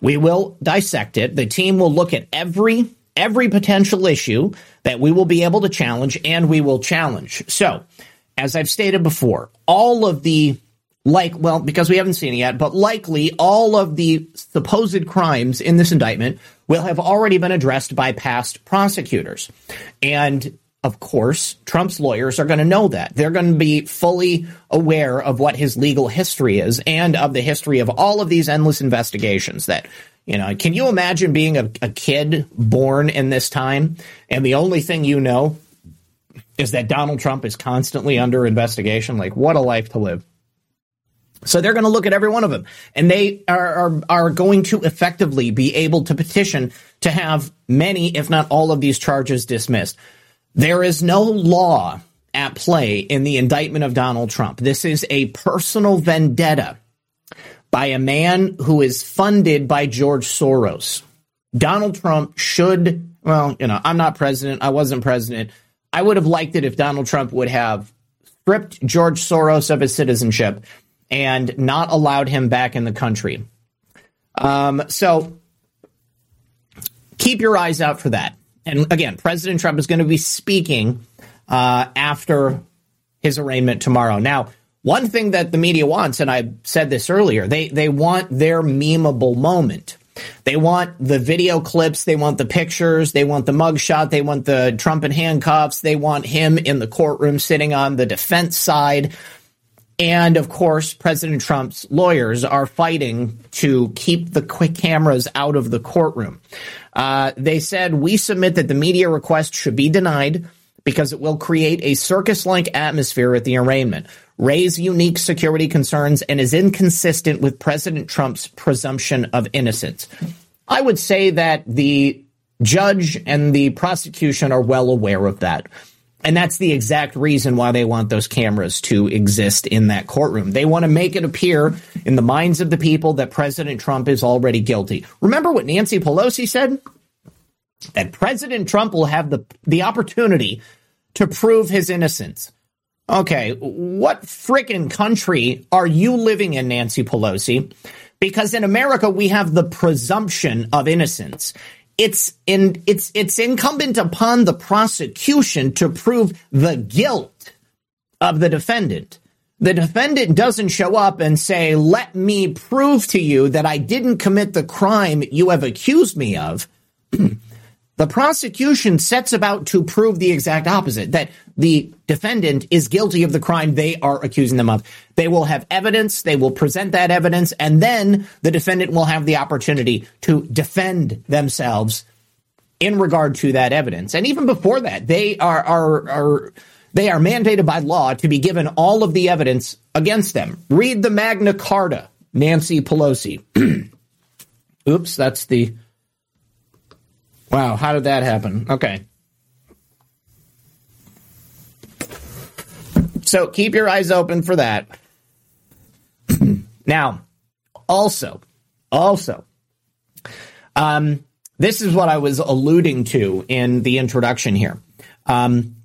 We will dissect it. The team will look at every every potential issue that we will be able to challenge and we will challenge. So, as I've stated before, all of the like well because we haven't seen it yet, but likely all of the supposed crimes in this indictment will have already been addressed by past prosecutors. And of course, Trump's lawyers are going to know that. They're going to be fully aware of what his legal history is and of the history of all of these endless investigations that, you know, can you imagine being a, a kid born in this time and the only thing you know is that Donald Trump is constantly under investigation? Like, what a life to live. So they're going to look at every one of them, and they are, are, are going to effectively be able to petition to have many, if not all, of these charges dismissed. There is no law at play in the indictment of Donald Trump. This is a personal vendetta by a man who is funded by George Soros. Donald Trump should, well, you know, I'm not president. I wasn't president. I would have liked it if Donald Trump would have stripped George Soros of his citizenship and not allowed him back in the country. Um, so keep your eyes out for that. And again, President Trump is going to be speaking uh, after his arraignment tomorrow. Now, one thing that the media wants, and I said this earlier, they they want their memeable moment. They want the video clips, they want the pictures, they want the mugshot, they want the Trump in handcuffs, they want him in the courtroom sitting on the defense side. And of course, President Trump's lawyers are fighting to keep the quick cameras out of the courtroom. Uh, they said, We submit that the media request should be denied because it will create a circus like atmosphere at the arraignment, raise unique security concerns, and is inconsistent with President Trump's presumption of innocence. I would say that the judge and the prosecution are well aware of that. And that's the exact reason why they want those cameras to exist in that courtroom. They want to make it appear in the minds of the people that President Trump is already guilty. Remember what Nancy Pelosi said? That President Trump will have the, the opportunity to prove his innocence. Okay, what frickin' country are you living in, Nancy Pelosi? Because in America, we have the presumption of innocence it's in it's it's incumbent upon the prosecution to prove the guilt of the defendant. The defendant doesn't show up and say, "Let me prove to you that I didn't commit the crime you have accused me of." [clears throat] The prosecution sets about to prove the exact opposite that the defendant is guilty of the crime they are accusing them of. They will have evidence, they will present that evidence, and then the defendant will have the opportunity to defend themselves in regard to that evidence. And even before that, they are, are, are they are mandated by law to be given all of the evidence against them. Read the Magna Carta, Nancy Pelosi. [clears throat] Oops, that's the Wow, how did that happen? Okay. So keep your eyes open for that. [clears throat] now, also, also, um, this is what I was alluding to in the introduction here. Um,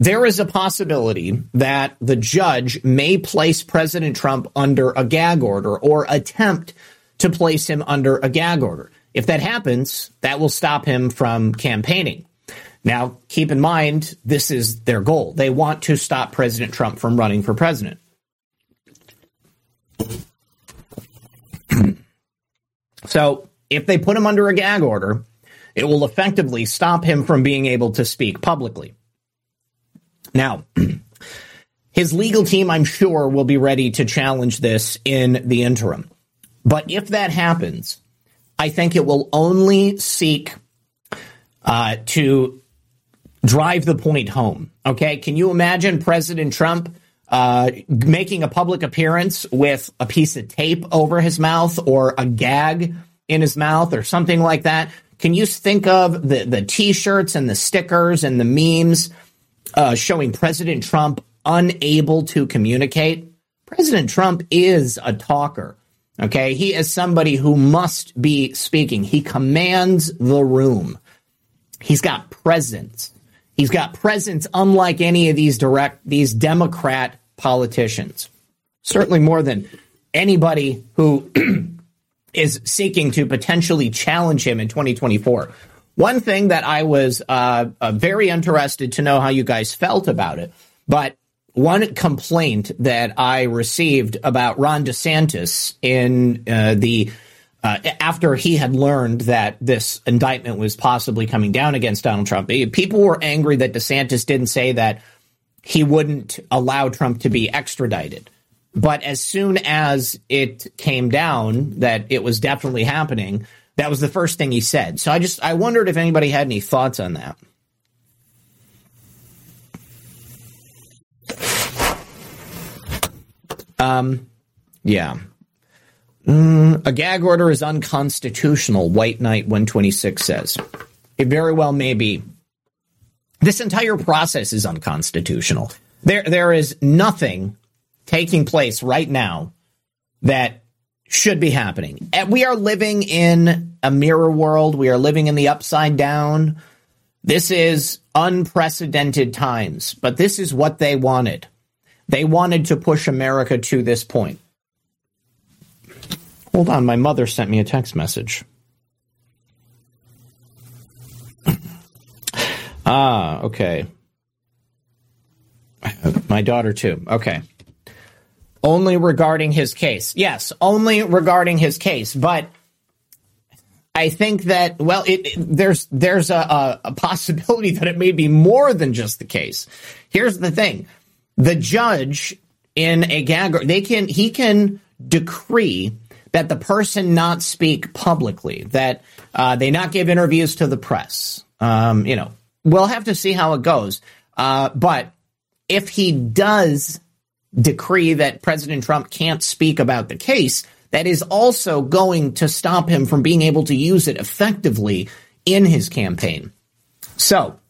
there is a possibility that the judge may place President Trump under a gag order or attempt to place him under a gag order. If that happens, that will stop him from campaigning. Now, keep in mind, this is their goal. They want to stop President Trump from running for president. [clears throat] so, if they put him under a gag order, it will effectively stop him from being able to speak publicly. Now, [clears throat] his legal team, I'm sure, will be ready to challenge this in the interim. But if that happens, I think it will only seek uh, to drive the point home. Okay, can you imagine President Trump uh, making a public appearance with a piece of tape over his mouth or a gag in his mouth or something like that? Can you think of the the T-shirts and the stickers and the memes uh, showing President Trump unable to communicate? President Trump is a talker. Okay. He is somebody who must be speaking. He commands the room. He's got presence. He's got presence unlike any of these direct, these Democrat politicians. Certainly more than anybody who [clears throat] is seeking to potentially challenge him in 2024. One thing that I was uh, uh, very interested to know how you guys felt about it, but one complaint that I received about Ron DeSantis in uh, the uh, after he had learned that this indictment was possibly coming down against Donald Trump, eh, people were angry that DeSantis didn't say that he wouldn't allow Trump to be extradited. But as soon as it came down that it was definitely happening, that was the first thing he said. So I just I wondered if anybody had any thoughts on that. Um, yeah. Mm, a gag order is unconstitutional, White Knight 126 says. It very well may be. This entire process is unconstitutional. There, there is nothing taking place right now that should be happening. We are living in a mirror world. We are living in the upside down. This is unprecedented times, but this is what they wanted. They wanted to push America to this point. Hold on, my mother sent me a text message. [clears throat] ah, okay. My daughter, too. Okay. Only regarding his case. Yes, only regarding his case. But I think that well, it, it, there's there's a, a, possibility [laughs] that it may be more than just the case. Here's the thing: the judge in a gag they can he can decree that the person not speak publicly, that uh, they not give interviews to the press. Um, you know, we'll have to see how it goes. Uh, but if he does decree that President Trump can't speak about the case, that is also going to stop him from being able to use it effectively in his campaign. So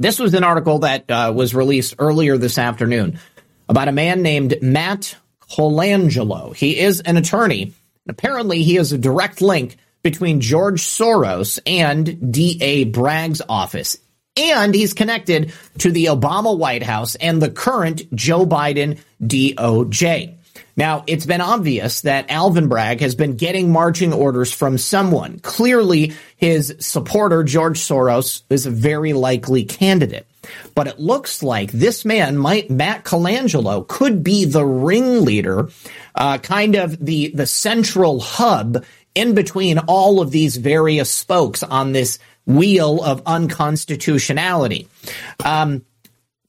this was an article that uh, was released earlier this afternoon about a man named Matt Colangelo. He is an attorney. Apparently, he has a direct link between George Soros and D.A. Bragg's office. And he's connected to the Obama White House and the current Joe Biden DOJ. Now, it's been obvious that Alvin Bragg has been getting marching orders from someone. Clearly, his supporter, George Soros, is a very likely candidate. But it looks like this man, might, Matt Colangelo, could be the ringleader, uh, kind of the, the central hub in between all of these various spokes on this wheel of unconstitutionality. Um,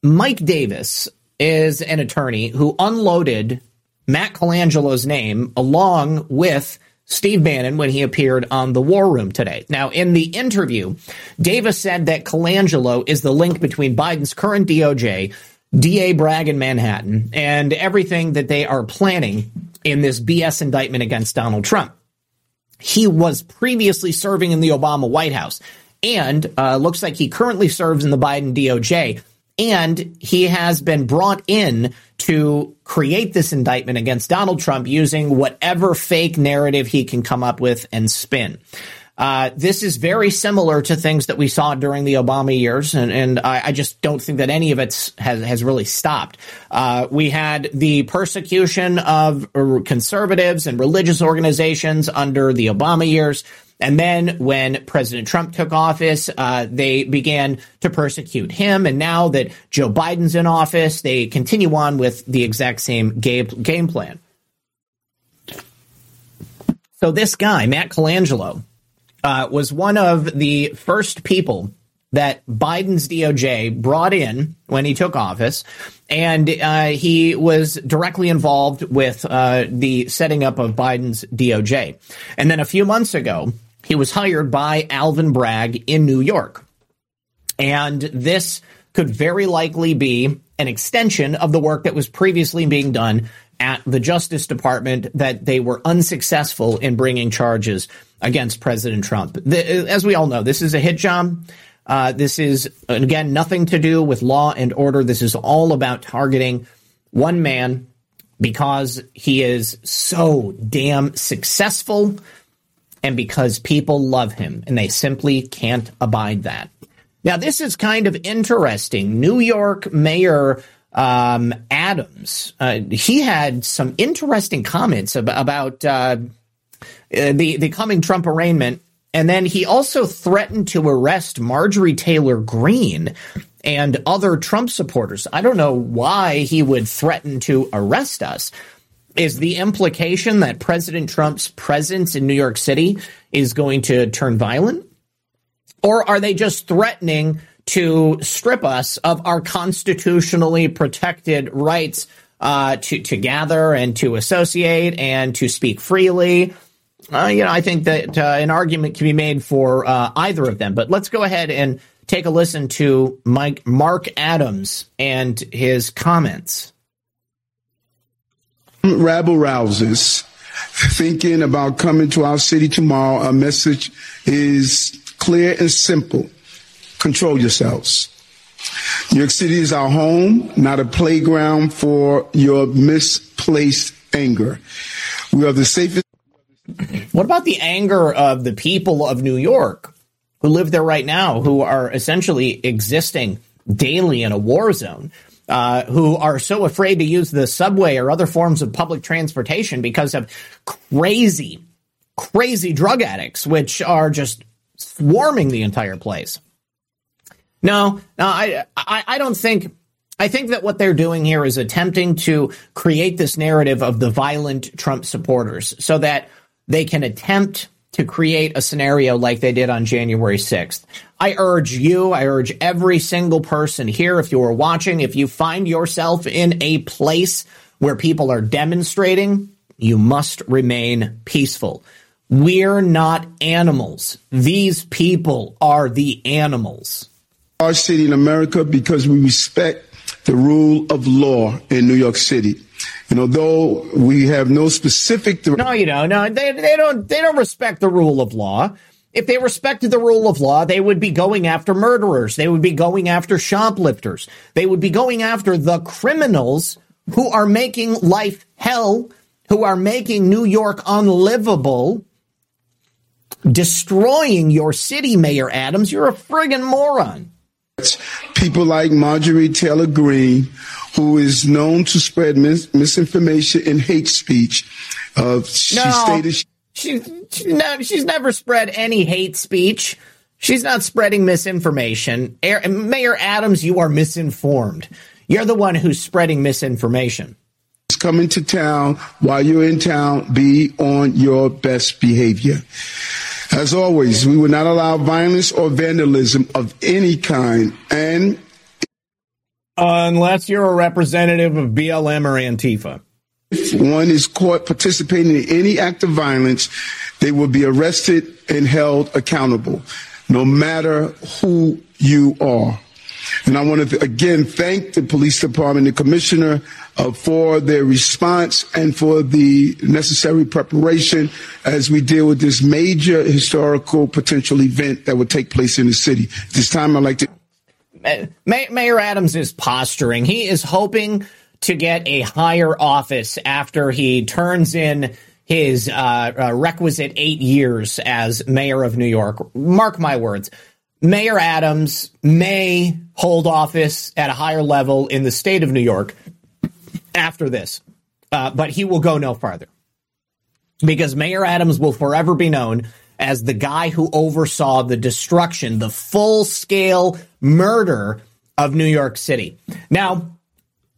Mike Davis is an attorney who unloaded Matt Colangelo's name along with Steve Bannon when he appeared on the War Room today. Now, in the interview, Davis said that Colangelo is the link between Biden's current DOJ, DA Bragg in Manhattan, and everything that they are planning in this BS indictment against Donald Trump. He was previously serving in the Obama White House and uh, looks like he currently serves in the Biden DOJ. And he has been brought in to create this indictment against Donald Trump using whatever fake narrative he can come up with and spin. Uh, this is very similar to things that we saw during the Obama years, and, and I, I, just don't think that any of it has, has really stopped. Uh, we had the persecution of conservatives and religious organizations under the Obama years. And then when President Trump took office, uh, they began to persecute him. And now that Joe Biden's in office, they continue on with the exact same game, game plan. So this guy, Matt Colangelo, uh, was one of the first people that Biden's DOJ brought in when he took office, and uh, he was directly involved with uh, the setting up of Biden's DOJ. And then a few months ago, he was hired by Alvin Bragg in New York. And this could very likely be an extension of the work that was previously being done at the Justice Department that they were unsuccessful in bringing charges against President Trump. The, as we all know, this is a hit job. Uh, this is, again, nothing to do with law and order. This is all about targeting one man because he is so damn successful and because people love him and they simply can't abide that. Now, this is kind of interesting. New York Mayor um, Adams, uh, he had some interesting comments about, about uh, the the coming Trump arraignment, and then he also threatened to arrest Marjorie Taylor Greene and other Trump supporters. I don't know why he would threaten to arrest us, is the implication that President Trump's presence in New York City is going to turn violent? Or are they just threatening to strip us of our constitutionally protected rights uh, to, to gather and to associate and to speak freely? Uh, you know, I think that uh, an argument can be made for uh, either of them. But let's go ahead and take a listen to Mike Mark Adams and his comments rabble rousers thinking about coming to our city tomorrow, our message is clear and simple. Control yourselves. New York City is our home, not a playground for your misplaced anger. We are the safest. What about the anger of the people of New York who live there right now, who are essentially existing daily in a war zone? Uh, who are so afraid to use the subway or other forms of public transportation because of crazy, crazy drug addicts, which are just swarming the entire place. No, no, I, I, I don't think. I think that what they're doing here is attempting to create this narrative of the violent Trump supporters so that they can attempt to create a scenario like they did on January 6th. I urge you, I urge every single person here, if you are watching, if you find yourself in a place where people are demonstrating, you must remain peaceful. We're not animals. These people are the animals. Our city in America because we respect the rule of law in New York City. You know, though we have no specific. no, you don't. No, they, they don't. They don't respect the rule of law. If they respected the rule of law, they would be going after murderers. They would be going after shoplifters. They would be going after the criminals who are making life hell, who are making New York unlivable, destroying your city, Mayor Adams. You're a friggin' moron. People like Marjorie Taylor Greene, who is known to spread mis- misinformation and hate speech. Uh, she no, stated she, she's never spread any hate speech. She's not spreading misinformation. Mayor Adams, you are misinformed. You're the one who's spreading misinformation. Coming to town while you're in town, be on your best behavior. As always, we will not allow violence or vandalism of any kind and unless you're a representative of BLM or Antifa. If one is caught participating in any act of violence, they will be arrested and held accountable, no matter who you are. And I want to again thank the police department, the commissioner, uh, for their response and for the necessary preparation as we deal with this major historical potential event that would take place in the city. This time, I'd like to. Mayor Adams is posturing. He is hoping to get a higher office after he turns in his uh, uh, requisite eight years as mayor of New York. Mark my words. Mayor Adams may hold office at a higher level in the state of New York after this, uh, but he will go no farther because Mayor Adams will forever be known as the guy who oversaw the destruction, the full scale murder of New York City. Now,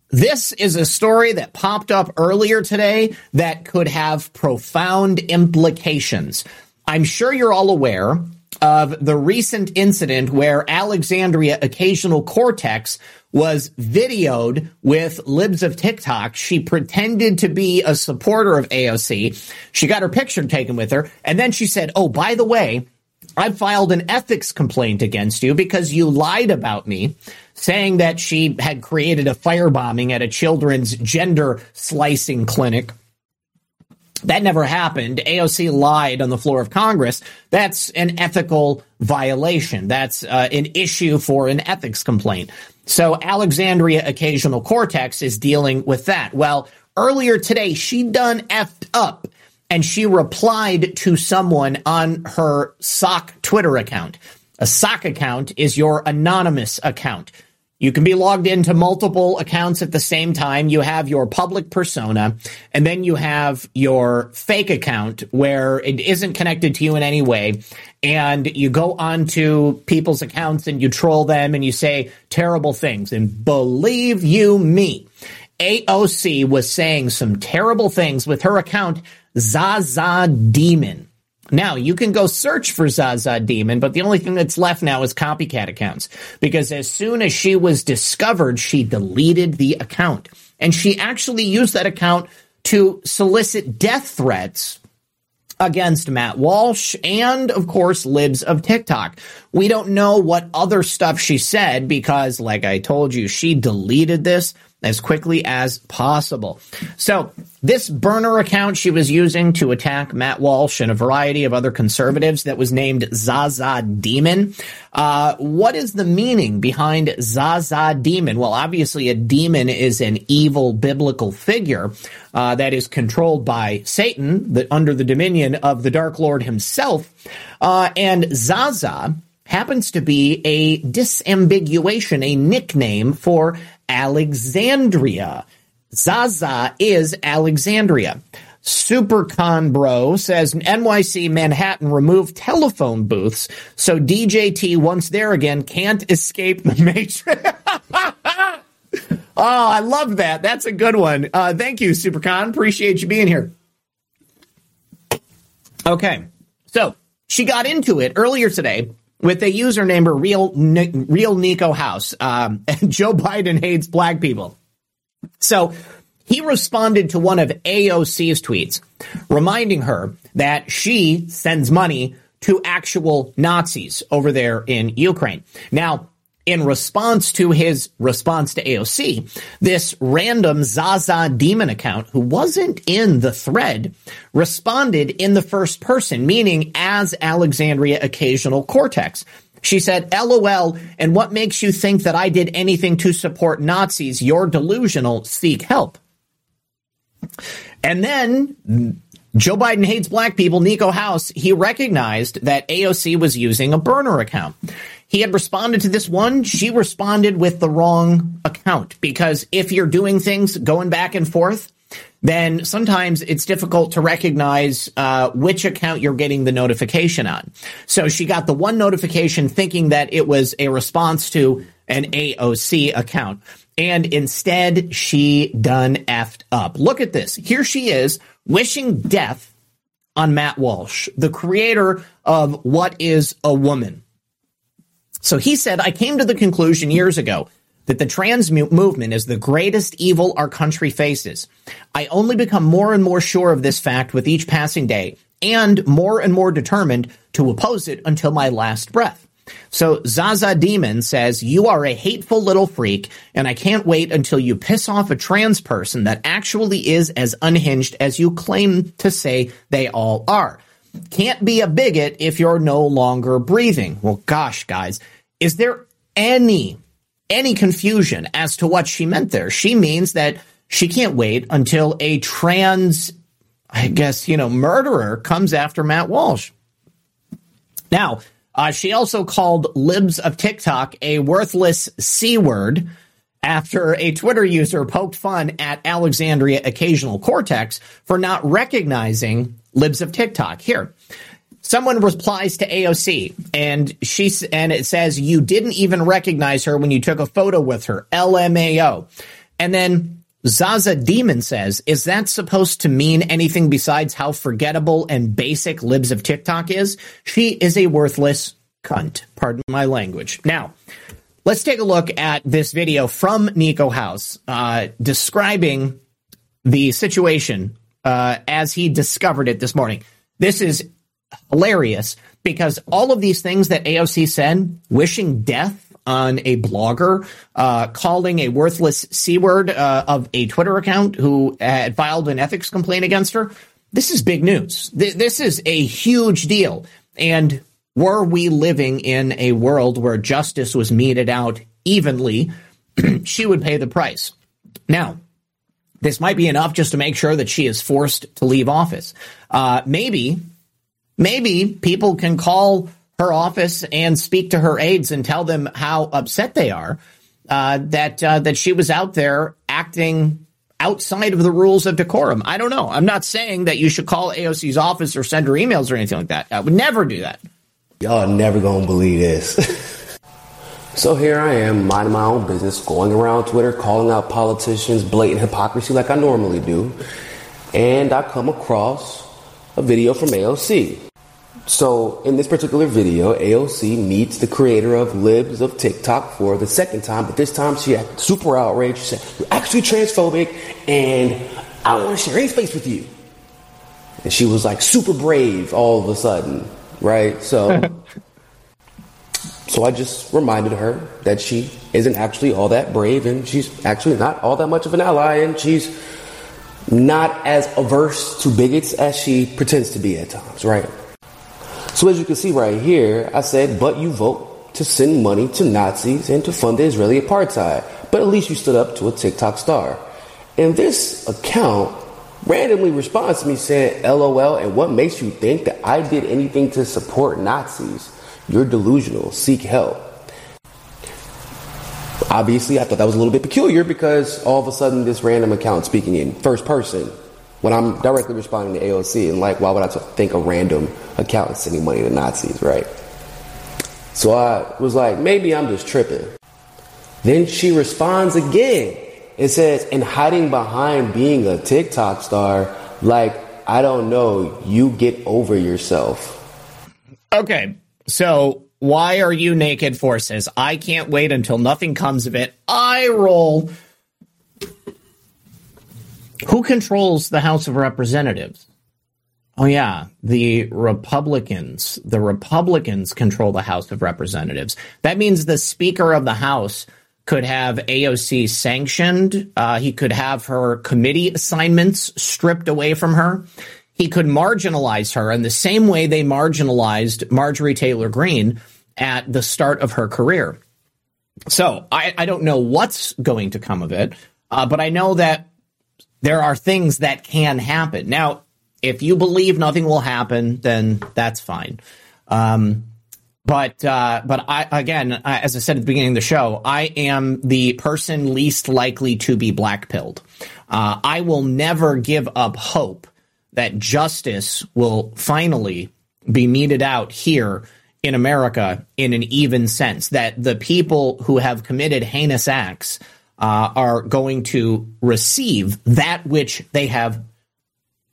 this is a story that popped up earlier today that could have profound implications. I'm sure you're all aware of the recent incident where Alexandria Occasional Cortex was videoed with libs of TikTok. She pretended to be a supporter of AOC. She got her picture taken with her. And then she said, Oh, by the way, I filed an ethics complaint against you because you lied about me, saying that she had created a firebombing at a children's gender slicing clinic. That never happened. AOC lied on the floor of Congress. That's an ethical violation. That's uh, an issue for an ethics complaint. So Alexandria Occasional Cortex is dealing with that. Well, earlier today, she done effed up and she replied to someone on her sock Twitter account. A sock account is your anonymous account. You can be logged into multiple accounts at the same time. You have your public persona, and then you have your fake account where it isn't connected to you in any way. And you go onto people's accounts and you troll them and you say terrible things. And believe you me, AOC was saying some terrible things with her account, Zaza Demon. Now you can go search for Zaza Demon, but the only thing that's left now is copycat accounts because as soon as she was discovered, she deleted the account and she actually used that account to solicit death threats against Matt Walsh and, of course, libs of TikTok. We don't know what other stuff she said because, like I told you, she deleted this as quickly as possible. So this burner account she was using to attack Matt Walsh and a variety of other conservatives that was named Zaza Demon. Uh, what is the meaning behind Zaza Demon? Well, obviously a demon is an evil biblical figure uh, that is controlled by Satan, the, under the dominion of the Dark Lord himself. Uh, and Zaza happens to be a disambiguation, a nickname for Alexandria. Zaza is Alexandria. Supercon Bro says NYC Manhattan removed telephone booths, so DJT once there again can't escape the [laughs] matrix. [laughs] oh, I love that. That's a good one. Uh, thank you, Supercon. Appreciate you being here. Okay, so she got into it earlier today with a user named Real Real Nico House. Um, [laughs] and Joe Biden hates black people. So he responded to one of AOC's tweets, reminding her that she sends money to actual Nazis over there in Ukraine. Now, in response to his response to AOC, this random Zaza demon account who wasn't in the thread responded in the first person, meaning as Alexandria Occasional Cortex. She said, LOL, and what makes you think that I did anything to support Nazis? You're delusional. Seek help. And then Joe Biden hates black people. Nico House, he recognized that AOC was using a burner account. He had responded to this one. She responded with the wrong account because if you're doing things going back and forth then sometimes it's difficult to recognize uh, which account you're getting the notification on. So she got the one notification thinking that it was a response to an AOC account. And instead, she done effed up. Look at this. Here she is wishing death on Matt Walsh, the creator of What is a Woman. So he said, I came to the conclusion years ago that the trans movement is the greatest evil our country faces. I only become more and more sure of this fact with each passing day and more and more determined to oppose it until my last breath. So Zaza Demon says, You are a hateful little freak, and I can't wait until you piss off a trans person that actually is as unhinged as you claim to say they all are. Can't be a bigot if you're no longer breathing. Well, gosh, guys, is there any any confusion as to what she meant there. She means that she can't wait until a trans, I guess, you know, murderer comes after Matt Walsh. Now, uh, she also called libs of TikTok a worthless C word after a Twitter user poked fun at Alexandria Occasional Cortex for not recognizing libs of TikTok. Here, someone replies to AOC and she and it says you didn't even recognize her when you took a photo with her. LMAO. And then Zaza Demon says, is that supposed to mean anything besides how forgettable and basic libs of TikTok is? She is a worthless cunt. Pardon my language. Now, let's take a look at this video from Nico House uh, describing the situation uh, as he discovered it this morning. This is hilarious because all of these things that AOC said, wishing death on a blogger, uh, calling a worthless C word uh, of a Twitter account who had filed an ethics complaint against her. This is big news. Th- this is a huge deal. And were we living in a world where justice was meted out evenly, [clears throat] she would pay the price. Now, this might be enough just to make sure that she is forced to leave office. Uh, maybe maybe people can call her office and speak to her aides and tell them how upset they are uh, that uh, that she was out there acting outside of the rules of decorum. I don't know. I'm not saying that you should call AOC's office or send her emails or anything like that. I would never do that. Y'all are never gonna believe this. [laughs] so here I am, minding my own business, going around Twitter, calling out politicians' blatant hypocrisy like I normally do, and I come across a video from AOC. So, in this particular video, AOC meets the creator of Libs of TikTok for the second time, but this time she super outraged. She said, You're actually transphobic, and I want to share any space with you. And she was like super brave all of a sudden, right? So, [laughs] so I just reminded her that she isn't actually all that brave, and she's actually not all that much of an ally, and she's not as averse to bigots as she pretends to be at times, right? So as you can see right here, I said, but you vote to send money to Nazis and to fund the Israeli apartheid. But at least you stood up to a TikTok star. And this account randomly responds to me saying, LOL, and what makes you think that I did anything to support Nazis? You're delusional. Seek help. Obviously, I thought that was a little bit peculiar because all of a sudden this random account speaking in first person when I'm directly responding to AOC and like, why would I think a random account is sending money to Nazis, right? So I was like, maybe I'm just tripping. Then she responds again and says, and hiding behind being a TikTok star, like, I don't know, you get over yourself. Okay, so why are you naked forces? I can't wait until nothing comes of it. I roll. Who controls the House of Representatives? Oh, yeah, the Republicans. The Republicans control the House of Representatives. That means the Speaker of the House could have AOC sanctioned. Uh, he could have her committee assignments stripped away from her. He could marginalize her in the same way they marginalized Marjorie Taylor Greene at the start of her career. So I, I don't know what's going to come of it, uh, but I know that there are things that can happen. Now, if you believe nothing will happen, then that's fine. Um, but uh, but I again, as I said at the beginning of the show, I am the person least likely to be blackpilled. Uh, I will never give up hope that justice will finally be meted out here in America in an even sense, that the people who have committed heinous acts uh, are going to receive that which they have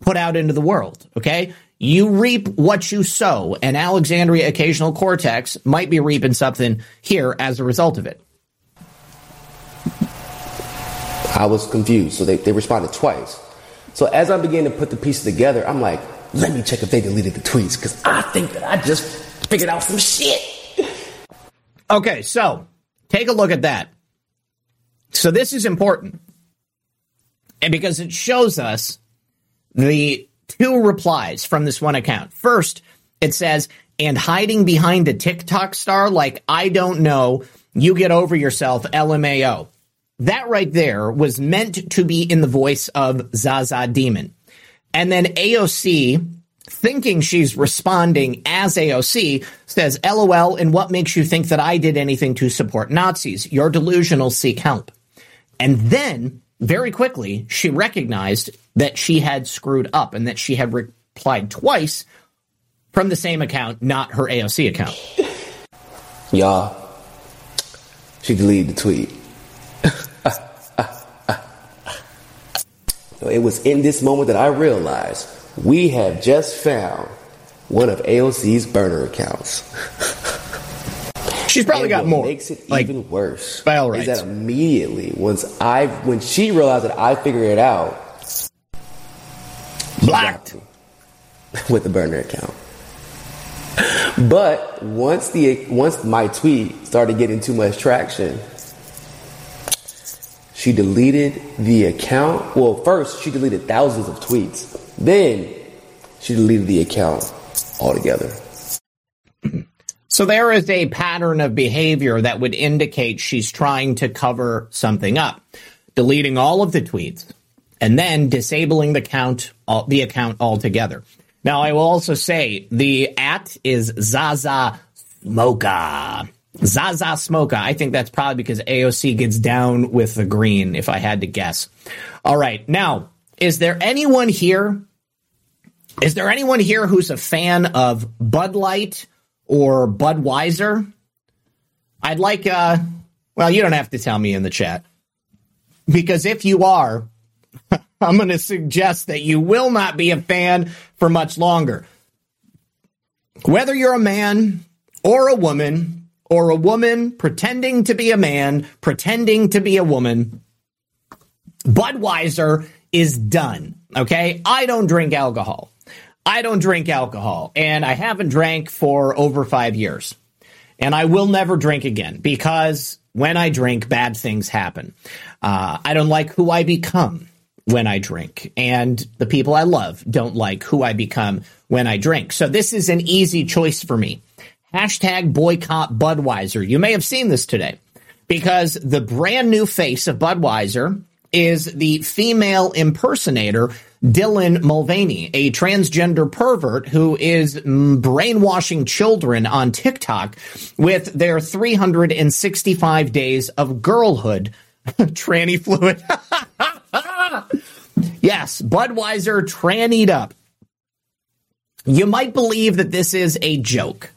put out into the world. Okay. You reap what you sow, and Alexandria Occasional Cortex might be reaping something here as a result of it. I was confused. So they, they responded twice. So as I began to put the pieces together, I'm like, let me check if they deleted the tweets because I think that I just figured out some shit. Okay, so take a look at that. So this is important. And because it shows us the two replies from this one account. First, it says, and hiding behind a TikTok star like I don't know, you get over yourself, LMAO. That right there was meant to be in the voice of Zaza Demon. And then AOC, thinking she's responding as AOC, says, LOL, and what makes you think that I did anything to support Nazis? You're delusional, seek help. And then, very quickly, she recognized that she had screwed up and that she had replied twice from the same account, not her AOC account. Y'all, she deleted the tweet. [laughs] It was in this moment that I realized we have just found one of AOC's burner accounts. She's probably and got more. Makes it like, even worse. By all rights. Is that immediately once I when she realized that I figured it out, blacked [laughs] with the burner account. But once the once my tweet started getting too much traction, she deleted the account. Well, first she deleted thousands of tweets. Then she deleted the account altogether. So there is a pattern of behavior that would indicate she's trying to cover something up, deleting all of the tweets and then disabling the count the account altogether. Now I will also say the at is Zaza Smoka. Zaza Smoka. I think that's probably because AOC gets down with the green, if I had to guess. All right. Now, is there anyone here? Is there anyone here who's a fan of Bud Light or Budweiser? I'd like, uh, well, you don't have to tell me in the chat. Because if you are, [laughs] I'm going to suggest that you will not be a fan for much longer. Whether you're a man or a woman, or a woman pretending to be a man, pretending to be a woman, Budweiser is done. Okay. I don't drink alcohol. I don't drink alcohol and I haven't drank for over five years and I will never drink again because when I drink, bad things happen. Uh, I don't like who I become when I drink and the people I love don't like who I become when I drink. So this is an easy choice for me. Hashtag boycott Budweiser. You may have seen this today because the brand new face of Budweiser is the female impersonator Dylan Mulvaney, a transgender pervert who is brainwashing children on TikTok with their 365 days of girlhood [laughs] tranny fluid. [laughs] yes, Budweiser trannied up. You might believe that this is a joke.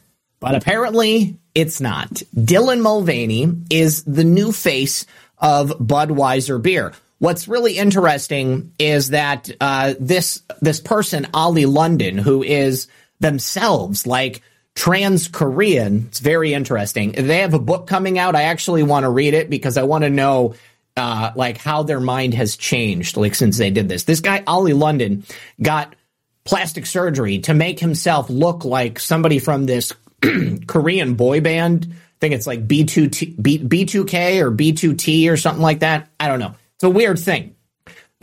But apparently, it's not. Dylan Mulvaney is the new face of Budweiser beer. What's really interesting is that uh, this this person, Oli London, who is themselves like trans Korean, it's very interesting. They have a book coming out. I actually want to read it because I want to know uh, like how their mind has changed like since they did this. This guy Oli London got plastic surgery to make himself look like somebody from this [clears throat] Korean boy band. I think it's like B2T, B, B2K or B2T or something like that. I don't know. It's a weird thing.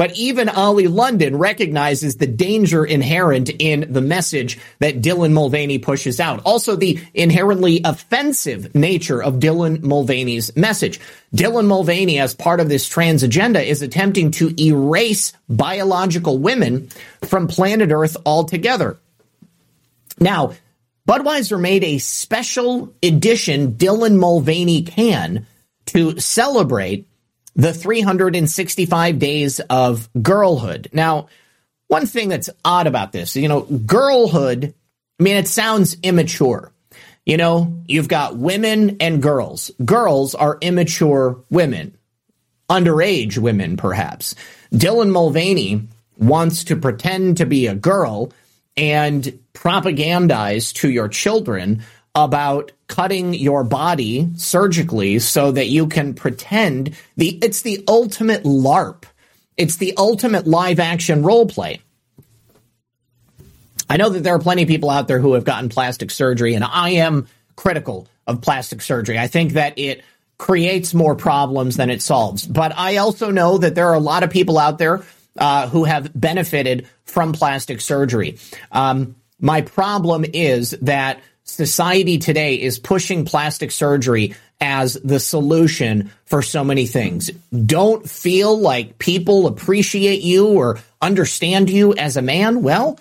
But even Oli London recognizes the danger inherent in the message that Dylan Mulvaney pushes out. Also, the inherently offensive nature of Dylan Mulvaney's message. Dylan Mulvaney, as part of this trans agenda, is attempting to erase biological women from planet Earth altogether. Now, Budweiser made a special edition Dylan Mulvaney can to celebrate the 365 days of girlhood. Now, one thing that's odd about this, you know, girlhood, I mean, it sounds immature. You know, you've got women and girls. Girls are immature women, underage women, perhaps. Dylan Mulvaney wants to pretend to be a girl and propagandize to your children about cutting your body surgically so that you can pretend the it's the ultimate LARP. It's the ultimate live action role play. I know that there are plenty of people out there who have gotten plastic surgery, and I am critical of plastic surgery. I think that it creates more problems than it solves. But I also know that there are a lot of people out there uh, who have benefited from plastic surgery. Um, my problem is that society today is pushing plastic surgery as the solution for so many things. Don't feel like people appreciate you or understand you as a man? Well,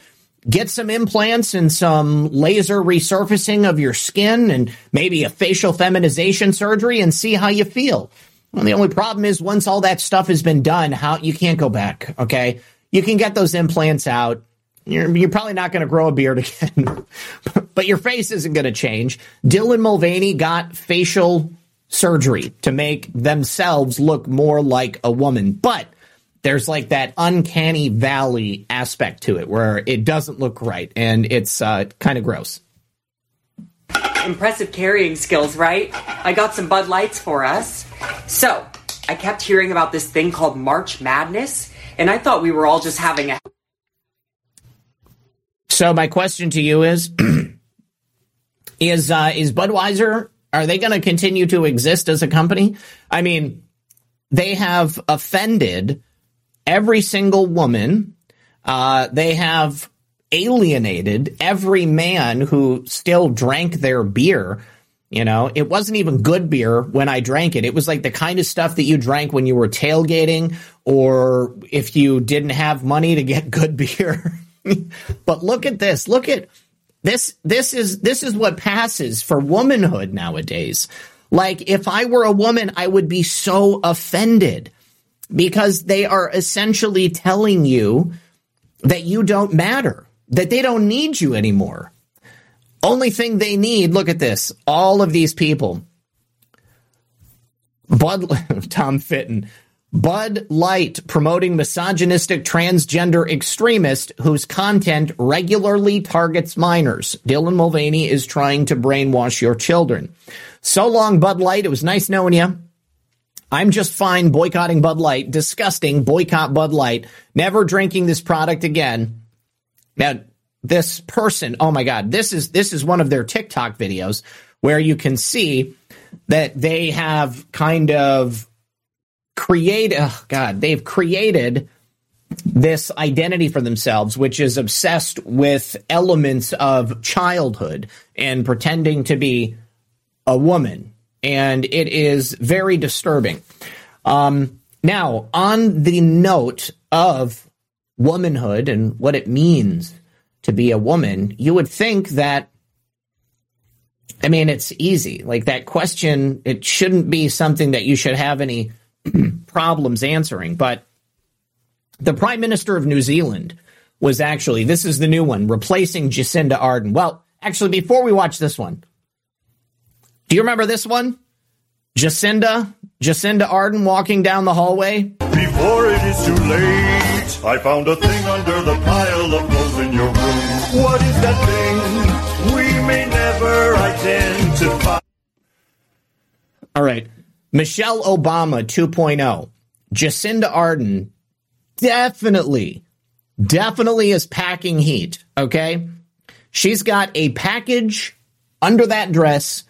get some implants and some laser resurfacing of your skin and maybe a facial feminization surgery and see how you feel. Well, the only problem is once all that stuff has been done, how you can't go back. Okay. You can get those implants out. You're, you're probably not going to grow a beard [laughs] again, but your face isn't going to change. Dylan Mulvaney got facial surgery to make themselves look more like a woman, but there's like that uncanny valley aspect to it where it doesn't look right and it's uh, kind of gross. Impressive carrying skills, right? I got some Bud Lights for us. So, I kept hearing about this thing called March Madness, and I thought we were all just having a. So, my question to you is [clears throat] Is, uh, is Budweiser, are they going to continue to exist as a company? I mean, they have offended every single woman. Uh, they have alienated every man who still drank their beer. You know, it wasn't even good beer when I drank it. It was like the kind of stuff that you drank when you were tailgating or if you didn't have money to get [laughs] good beer. [laughs] but look at this. Look at this this is this is what passes for womanhood nowadays. Like if I were a woman, I would be so offended because they are essentially telling you that you don't matter, that they don't need you anymore. Only thing they need, look at this, all of these people. Bud, [laughs] Tom Fitton, Bud Light promoting misogynistic transgender extremist whose content regularly targets minors. Dylan Mulvaney is trying to brainwash your children. So long, Bud Light. It was nice knowing you. I'm just fine boycotting Bud Light. Disgusting. Boycott Bud Light. Never drinking this product again. Now, this person, oh my God, this is, this is one of their TikTok videos where you can see that they have kind of created, oh God, they've created this identity for themselves, which is obsessed with elements of childhood and pretending to be a woman and it is very disturbing. Um, now, on the note of womanhood and what it means to be a woman, you would think that, I mean, it's easy. Like that question, it shouldn't be something that you should have any [clears throat] problems answering. But the Prime Minister of New Zealand was actually, this is the new one, replacing Jacinda Ardern. Well, actually, before we watch this one, do you remember this one? Jacinda, Jacinda Ardern walking down the hallway. Before it is too late, I found a thing under the pile of clothes in your room. What is that thing? We may never identify. All right. Michelle Obama 2.0. Jacinda Ardern definitely, definitely is packing heat. Okay. She's got a package under that dress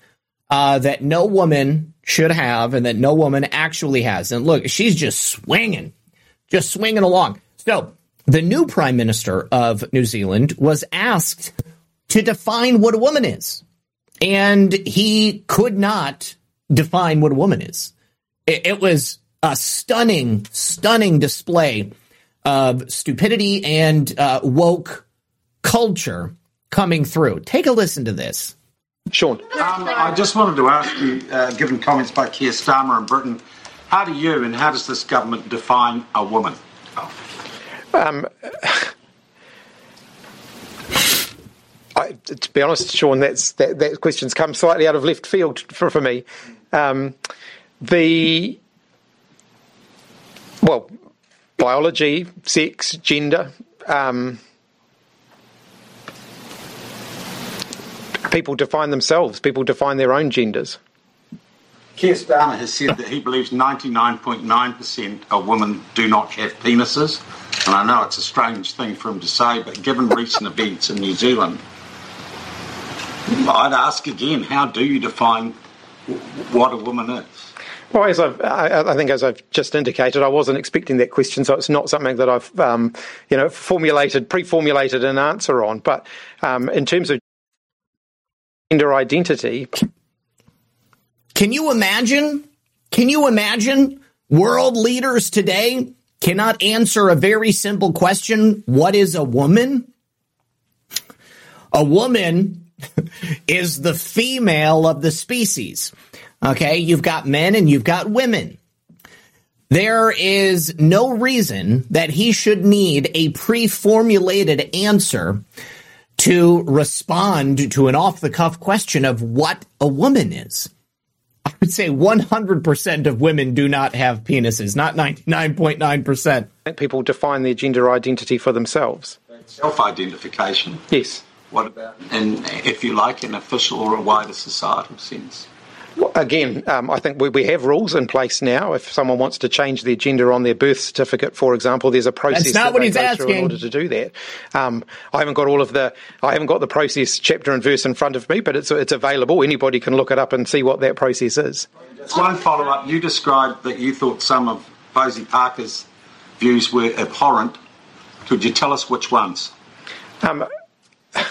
uh, that no woman should have and that no woman actually has. And look, she's just swinging, just swinging along. So the new prime minister of New Zealand was asked to define what a woman is. And he could not define what a woman is. It, it was a stunning, stunning display of stupidity and uh, woke culture coming through. Take a listen to this. Sean. Um, I just wanted to ask you, uh, given comments by Keir Starmer and Britain How do you and how does this government define a woman? Um, I, to be honest, Sean, that's, that, that question's come slightly out of left field for, for me. Um, the well, biology, sex, gender. Um, people define themselves. People define their own genders. Keir Starmer has said that he believes 99.9% of women do not have penises. And I know it's a strange thing for him to say, but given recent events in New Zealand, I'd ask again how do you define what a woman is? Well, as I've, I, I, think as I've just indicated, I wasn't expecting that question, so it's not something that I've, um, you know, formulated, pre-formulated an answer on. But um, in terms of identity, can you imagine? Can you imagine world leaders today cannot answer a very simple question: What is a woman? A woman [laughs] is the female of the species. Okay, you've got men and you've got women. There is no reason that he should need a pre formulated answer to respond to an off the cuff question of what a woman is. I would say 100% of women do not have penises, not 99.9%. People define their gender identity for themselves. Self identification. Yes. What about, and if you like, an official or a wider societal sense? Well, again, um, I think we, we have rules in place now. If someone wants to change their gender on their birth certificate, for example, there's a process That's not that what they he's go asking. through in order to do that. Um, I haven't got all of the, I haven't got the process chapter and verse in front of me, but it's it's available. Anybody can look it up and see what that process is. Just one follow up. You described that you thought some of Posie Parker's views were abhorrent. Could you tell us which ones? Um, [laughs] I,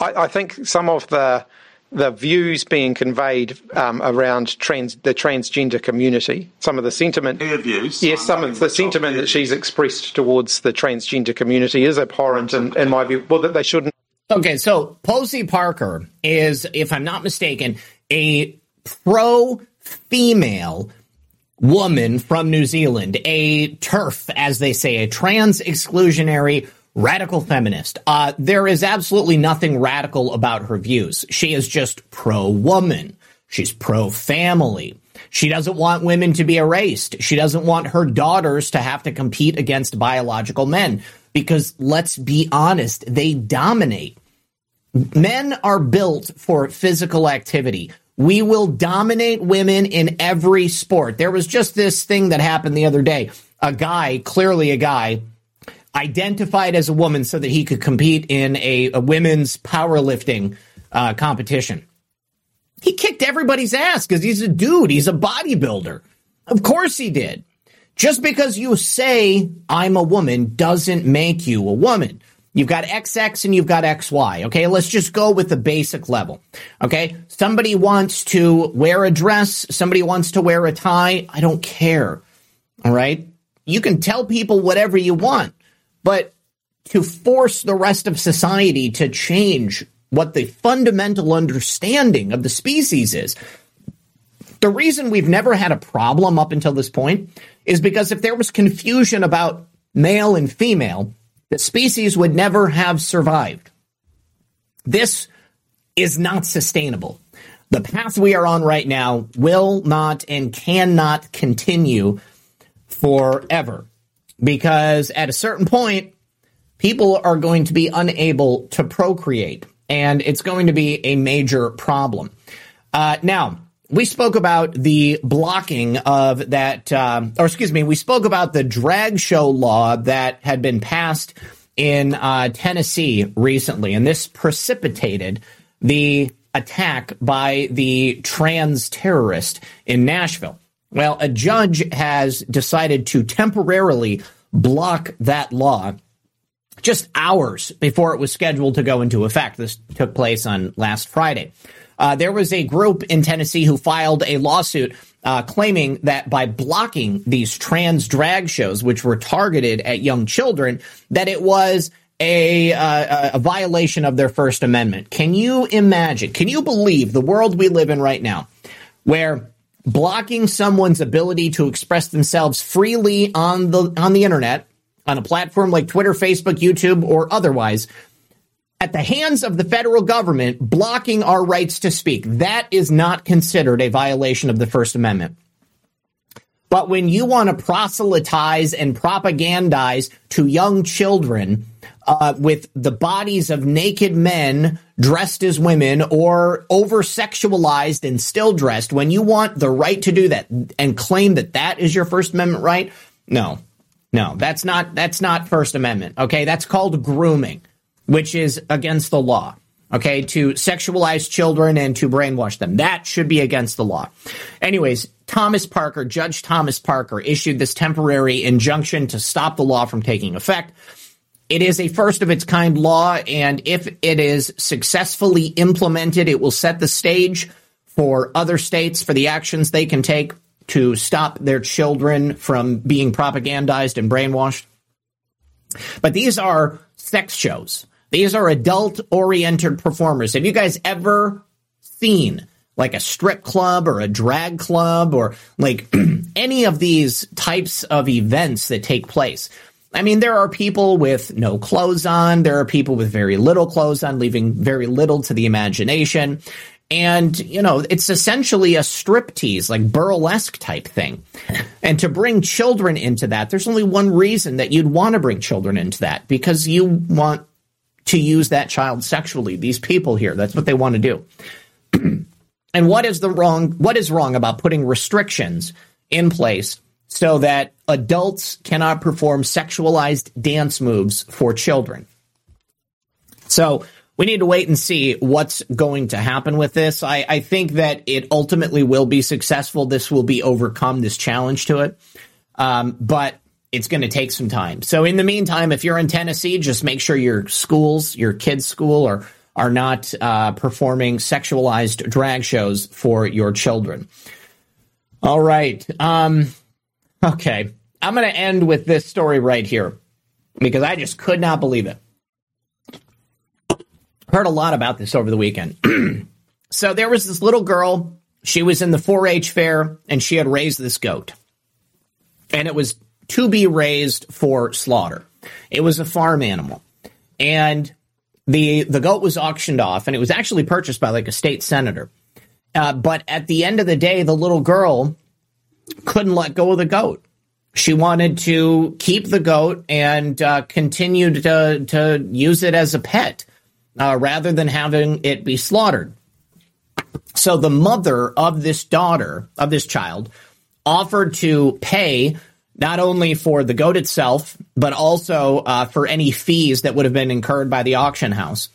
I think some of the the views being conveyed um, around trans, the transgender community, some of the sentiment. Her views. Yes, some of the sentiment that she's expressed towards the transgender community is abhorrent, in, in my view. Well, that they shouldn't. Okay, so Posie Parker is, if I'm not mistaken, a pro female woman from New Zealand, a TERF, as they say, a trans exclusionary radical feminist. Uh, there is absolutely nothing radical about her views. She is just pro woman. She's pro family. She doesn't want women to be erased. She doesn't want her daughters to have to compete against biological men because let's be honest, they dominate. Men are built for physical activity. We will dominate women in every sport. There was just this thing that happened the other day. A guy, clearly a guy, identified as a woman so that he could compete in a, a women's powerlifting uh, competition. He kicked everybody's ass because he's a dude. He's a bodybuilder. Of course he did. Just because you say I'm a woman doesn't make you a woman. You've got XX and you've got XY. Okay. Let's just go with the basic level. Okay. Somebody wants to wear a dress. Somebody wants to wear a tie. I don't care. All right. You can tell people whatever you want, but to force the rest of society to change what the fundamental understanding of the species is. The reason we've never had a problem up until this point is because if there was confusion about male and female, the species would never have survived. This is not sustainable. The path we are on right now will not and cannot continue forever because at a certain point, people are going to be unable to procreate and it's going to be a major problem. Uh, now, we spoke about the blocking of that, um, or excuse me, we spoke about the drag show law that had been passed in uh, Tennessee recently, and this precipitated the attack by the trans terrorist in Nashville. Well, a judge has decided to temporarily block that law just hours before it was scheduled to go into effect. This took place on last Friday. Uh, there was a group in Tennessee who filed a lawsuit uh, claiming that by blocking these trans drag shows, which were targeted at young children, that it was a, uh, a violation of their First Amendment. Can you imagine? Can you believe the world we live in right now, where blocking someone's ability to express themselves freely on the on the internet, on a platform like Twitter, Facebook, YouTube, or otherwise, at the hands of the federal government blocking our rights to speak. That is not considered a violation of the First Amendment. But when you want to proselytize and propagandize to young children uh, with the bodies of naked men dressed as women or over sexualized and still dressed, when you want the right to do that and claim that that is your First Amendment right, no, no, that's not that's not First Amendment. Okay, that's called grooming, which is against the law okay, to sexualize children and to brainwash them. That should be against the law. Anyways, Thomas Parker, Judge Thomas Parker, issued this temporary injunction to stop the law from taking effect. It is a first of its kind law, and if it is successfully implemented, it will set the stage for other states for the actions they can take to stop their children from being propagandized and brainwashed. But these are sex shows. These are adult oriented performers. Have you guys ever seen like a strip club or a drag club or like [clears throat] any of these types of events that take place? I mean, there are people with no clothes on. There are people with very little clothes on, leaving very little to the imagination. And, you know, it's essentially a striptease, like burlesque type thing. And to bring children into that, there's only one reason that you'd want to bring children into that because you want to use that child sexually. These people here, that's what they want to do. [clears throat] and what is the wrong what is wrong about putting restrictions in place so that adults cannot perform sexualized dance moves for children? So we need to wait and see what's going to happen with this. I, I think that it ultimately will be successful. This will be overcome, this challenge to it. Um, but it's going to take some time. So in the meantime, if you're in Tennessee, just make sure your schools, your kids' school, are are not uh, performing sexualized drag shows for your children. All right. Um, okay. I'm going to end with this story right here because I just could not believe it. Heard a lot about this over the weekend. [clears throat] so there was this little girl. She was in the 4 H fair and she had raised this goat. And it was to be raised for slaughter. It was a farm animal. And the the goat was auctioned off and it was actually purchased by like a state senator. Uh, but at the end of the day, the little girl couldn't let go of the goat. She wanted to keep the goat and uh, continue to to use it as a pet uh, rather than having it be slaughtered. So the mother of this daughter of this child offered to pay not only for the goat itself, but also uh, for any fees that would have been incurred by the auction house.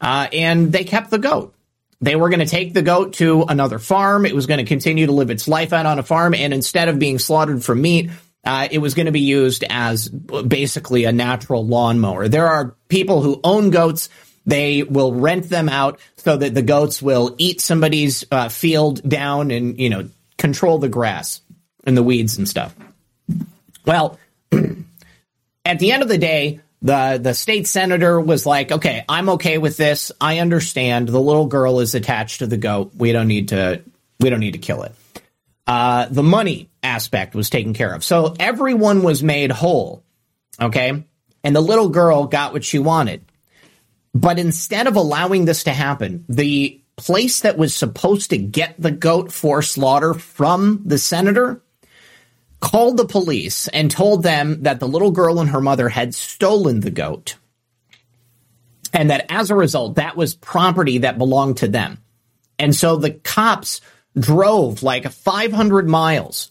Uh, and they kept the goat. They were going to take the goat to another farm. It was going to continue to live its life out on a farm. And instead of being slaughtered for meat, uh, it was going to be used as basically a natural lawnmower. There are people who own goats. They will rent them out so that the goats will eat somebody's uh, field down and, you know, control the grass and the weeds and stuff. Well, [clears throat] at the end of the day, the the state senator was like, "Okay, I'm okay with this. I understand. The little girl is attached to the goat. We don't need to we don't need to kill it." Uh, the money aspect was taken care of, so everyone was made whole. Okay, and the little girl got what she wanted. But instead of allowing this to happen, the place that was supposed to get the goat for slaughter from the senator called the police and told them that the little girl and her mother had stolen the goat. And that as a result, that was property that belonged to them. And so the cops drove like 500 miles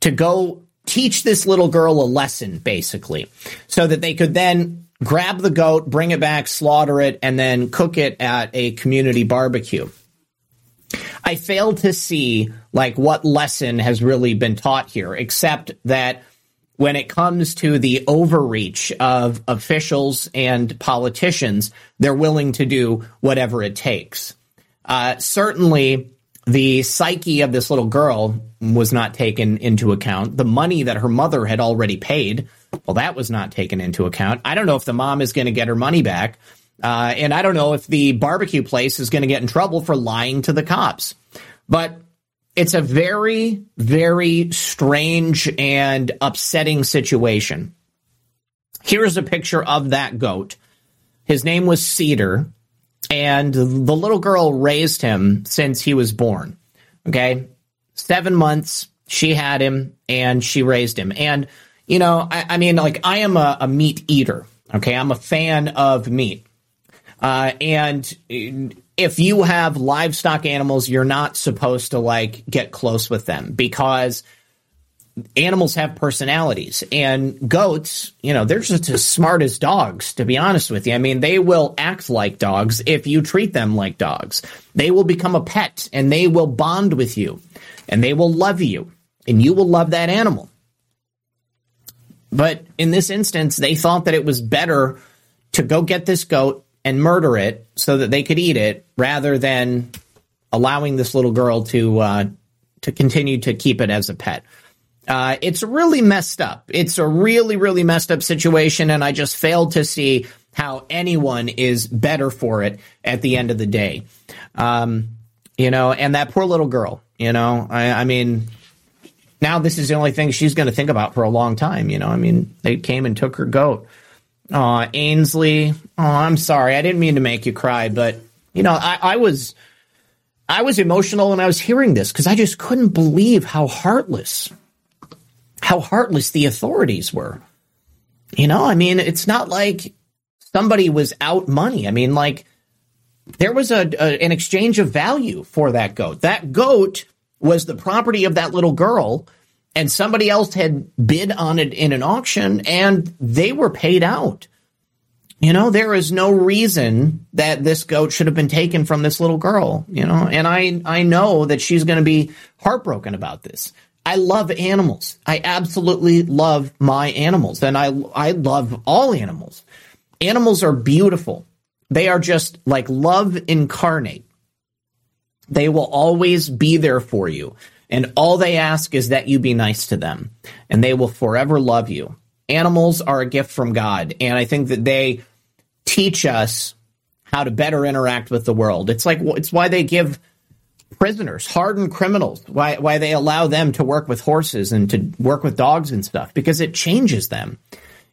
to go teach this little girl a lesson, basically, so that they could then grab the goat, bring it back, slaughter it, and then cook it at a community barbecue. I fail to see like what lesson has really been taught here, except that when it comes to the overreach of officials and politicians, they're willing to do whatever it takes. Uh, certainly, the psyche of this little girl was not taken into account. The money that her mother had already paid, well, that was not taken into account. I don't know if the mom is going to get her money back. Uh, and I don't know if the barbecue place is going to get in trouble for lying to the cops. But it's a very, very strange and upsetting situation. Here's a picture of that goat. His name was Cedar, and the little girl raised him since he was born. Okay. Seven months, she had him and she raised him. And, you know, I, I mean, like, I am a, a, meat eater. Okay. I'm a fan of meat. Uh, and if you have livestock animals, you're not supposed to like get close with them because animals have personalities and goats, you know, they're just as smart as dogs, to be honest with you. I mean, they will act like dogs if you treat them like dogs. They will become a pet and they will bond with you and they will love you and you will love that animal. But in this instance, they thought that it was better to go get this goat and murder it so that they could eat it rather than allowing this little girl to uh, to continue to keep it as a pet. Uh, it's really messed up. It's a really, really messed up situation, and I just failed to see how anyone is better for it at the end of the day. Um, you know, and that poor little girl, you know, I, I mean, now this is the only thing she's going to think about for a long time. You know, I mean, they came and took her goat. Uh, Ainsley, oh, I'm sorry. I didn't mean to make you cry, but, you know, I, I was. I was emotional when I was hearing this because I just couldn't believe how heartless how heartless the authorities were. You know, I mean, it's not like somebody was out money. I mean, like there was a, a, an exchange of value for that goat. That goat was the property of that little girl, and somebody else had bid on it in an auction, and they were paid out. You know, there is no reason that this goat should have been taken from this little girl. You know, and I I know that she's going to be heartbroken about this. I love animals. I absolutely love my animals and I I love all animals. Animals are beautiful. They are just like love incarnate. They will always be there for you. And all they ask is that you be nice to them and they will forever love you. Animals are a gift from God. And I think that they teach us how to better interact with the world. It's like, it's why they give prisoners, hardened criminals, why why they allow them to work with horses and to work with dogs and stuff because it changes them.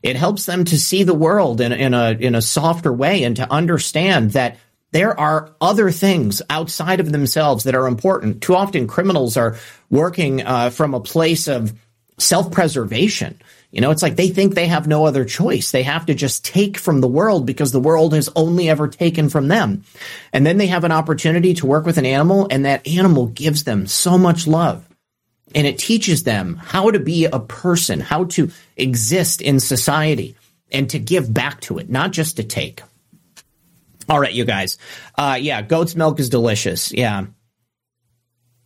It helps them to see the world in, in a in a softer way and to understand that there are other things outside of themselves that are important. Too often, criminals are working uh, from a place of self preservation you know, it's like they think they have no other choice. They have to just take from the world because the world has only ever taken from them. And then they have an opportunity to work with an animal and that animal gives them so much love. And it teaches them how to be a person, how to exist in society and to give back to it, not just to take. All right, you guys. Uh, yeah, goat's milk is delicious. Yeah.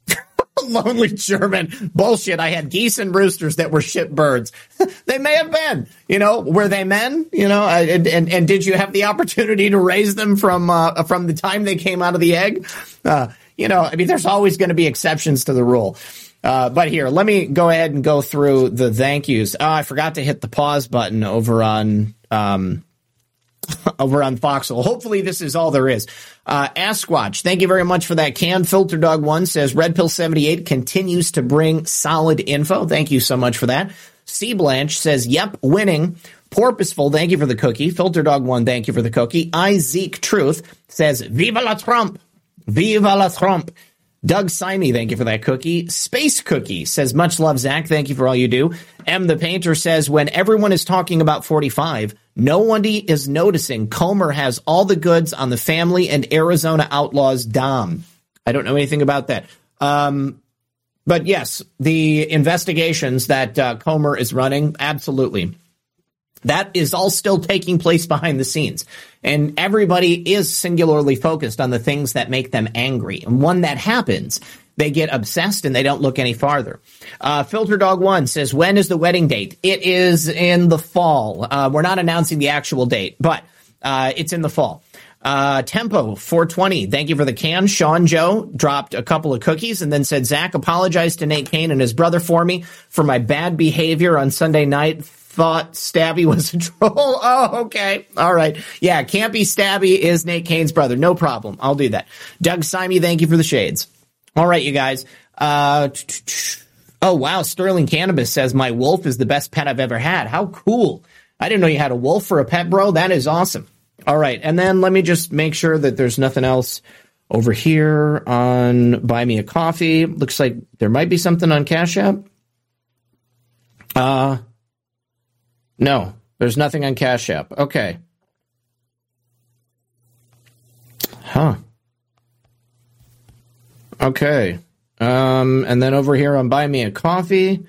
[laughs] lonely German bullshit. I had geese and roosters that were shit birds. [laughs] they may have been, you know, were they men? You know, and, and, and did you have the opportunity to raise them from uh, from the time they came out of the egg? Uh, you know, I mean, there's always going to be exceptions to the rule. Uh, but here, let me go ahead and go through the thank yous. Oh, I forgot to hit the pause button over on um, [laughs] over on Foxhole. Hopefully, this is all there is. Uh, Askwatch, thank you very much for that can. Filter Dog One says Red Pill 78 continues to bring solid info. Thank you so much for that. C Blanche says, yep, winning. Porpoiseful, thank you for the cookie. Filter Dog One, thank you for the cookie. I Zeke Truth says, Viva la Trump! Viva la Trump! Doug Simey, thank you for that cookie. Space Cookie says, much love, Zak. Thank you for all you do. M the Painter says, when everyone is talking about 45, no one is noticing Comer has all the goods on the family and Arizona Outlaws Dom. I don't know anything about that. Um, but yes, the investigations that uh, Comer is running, absolutely. That is all still taking place behind the scenes. And everybody is singularly focused on the things that make them angry. And when that happens, they get obsessed and they don't look any farther. Uh, Filter Dog One says, "When is the wedding date?" It is in the fall. Uh, we're not announcing the actual date, but uh, it's in the fall. Uh, Tempo 420. Thank you for the can. Sean Joe dropped a couple of cookies and then said, Zak, apologize to Nate Kane and his brother for me for my bad behavior on Sunday night. Thought Stabby was a [laughs] troll. Oh, okay. All right. Yeah, Campy Stabby is Nate Kane's brother. No problem. I'll do that. Doug Simey, thank you for the shades. All right, you guys. Uh, oh wow, Sterling Cannabis says my wolf is the best pet I've ever had. How cool! I didn't know you had a wolf for a pet, bro. That is awesome. All right, and then let me just make sure that there's nothing else over here on Buy Me a Coffee. Looks like there might be something on Cash App. Uh, no, there's nothing on Cash App. Okay. Huh. Okay. Um, and then over here on Buy Me a Coffee,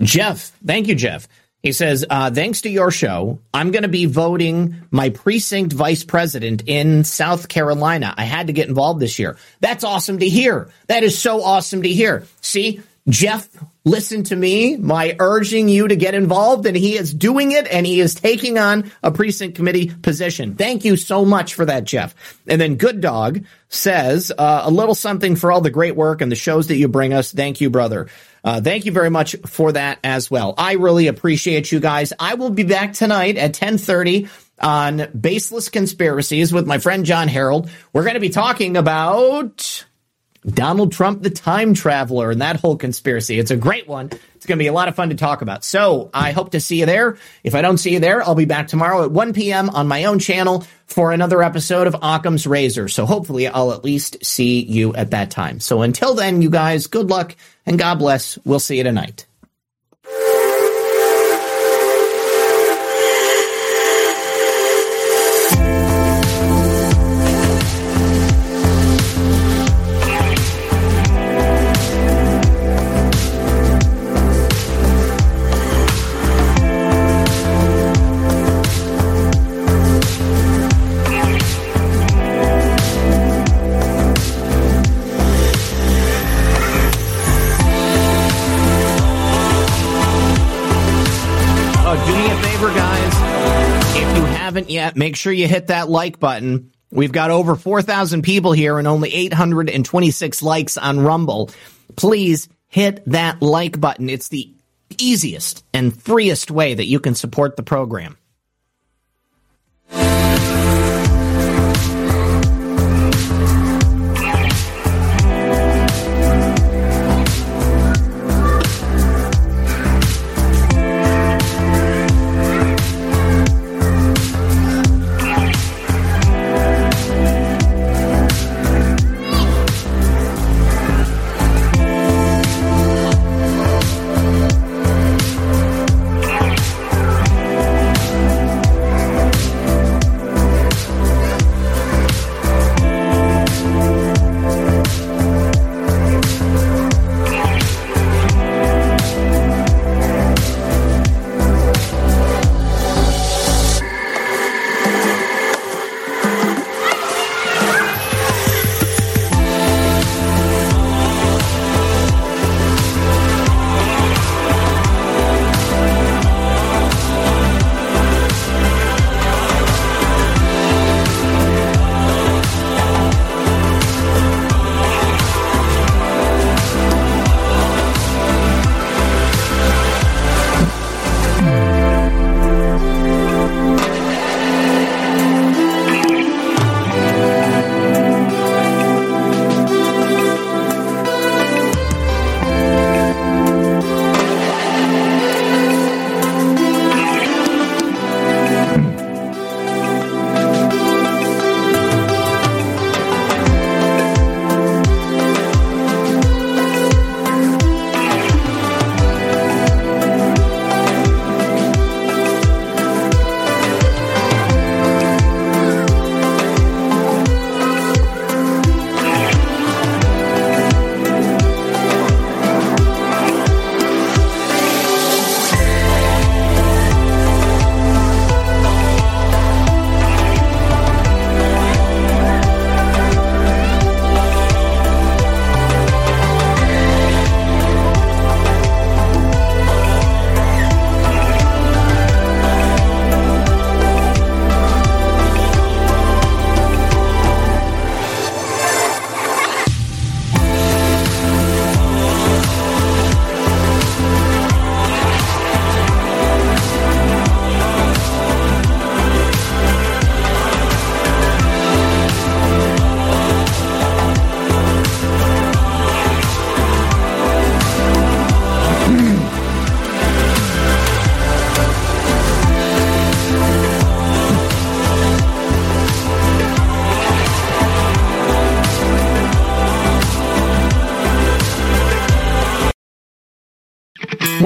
Jeff. Thank you, Jeff. He says, uh, thanks to your show, I'm going to be voting my precinct vice president in South Carolina. I had to get involved this year. That's awesome to hear. That is so awesome to hear. See, Jeff listened to me, my urging you to get involved, and he is doing it, and he is taking on a precinct committee position. Thank you so much for that, Jeff. And then Good Dog says uh, a little something for all the great work and the shows that you bring us. Thank you, brother. Uh, thank you very much for that as well. I really appreciate you guys. I will be back tonight at 1030 on Baseless Conspiracies with my friend John Harold. We're going to be talking about Donald Trump, the time traveler, and that whole conspiracy. It's a great one. It's going to be a lot of fun to talk about. So I hope to see you there. If I don't see you there, I'll be back tomorrow at 1 p.m. on my own channel for another episode of Occam's Razor. So hopefully I'll at least see you at that time. So until then, you guys, good luck and God bless. We'll see you tonight. Make sure you hit that like button. We've got over 4,000 people here and only 826 likes on Rumble. Please hit that like button. It's the easiest and freest way that you can support the program.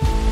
you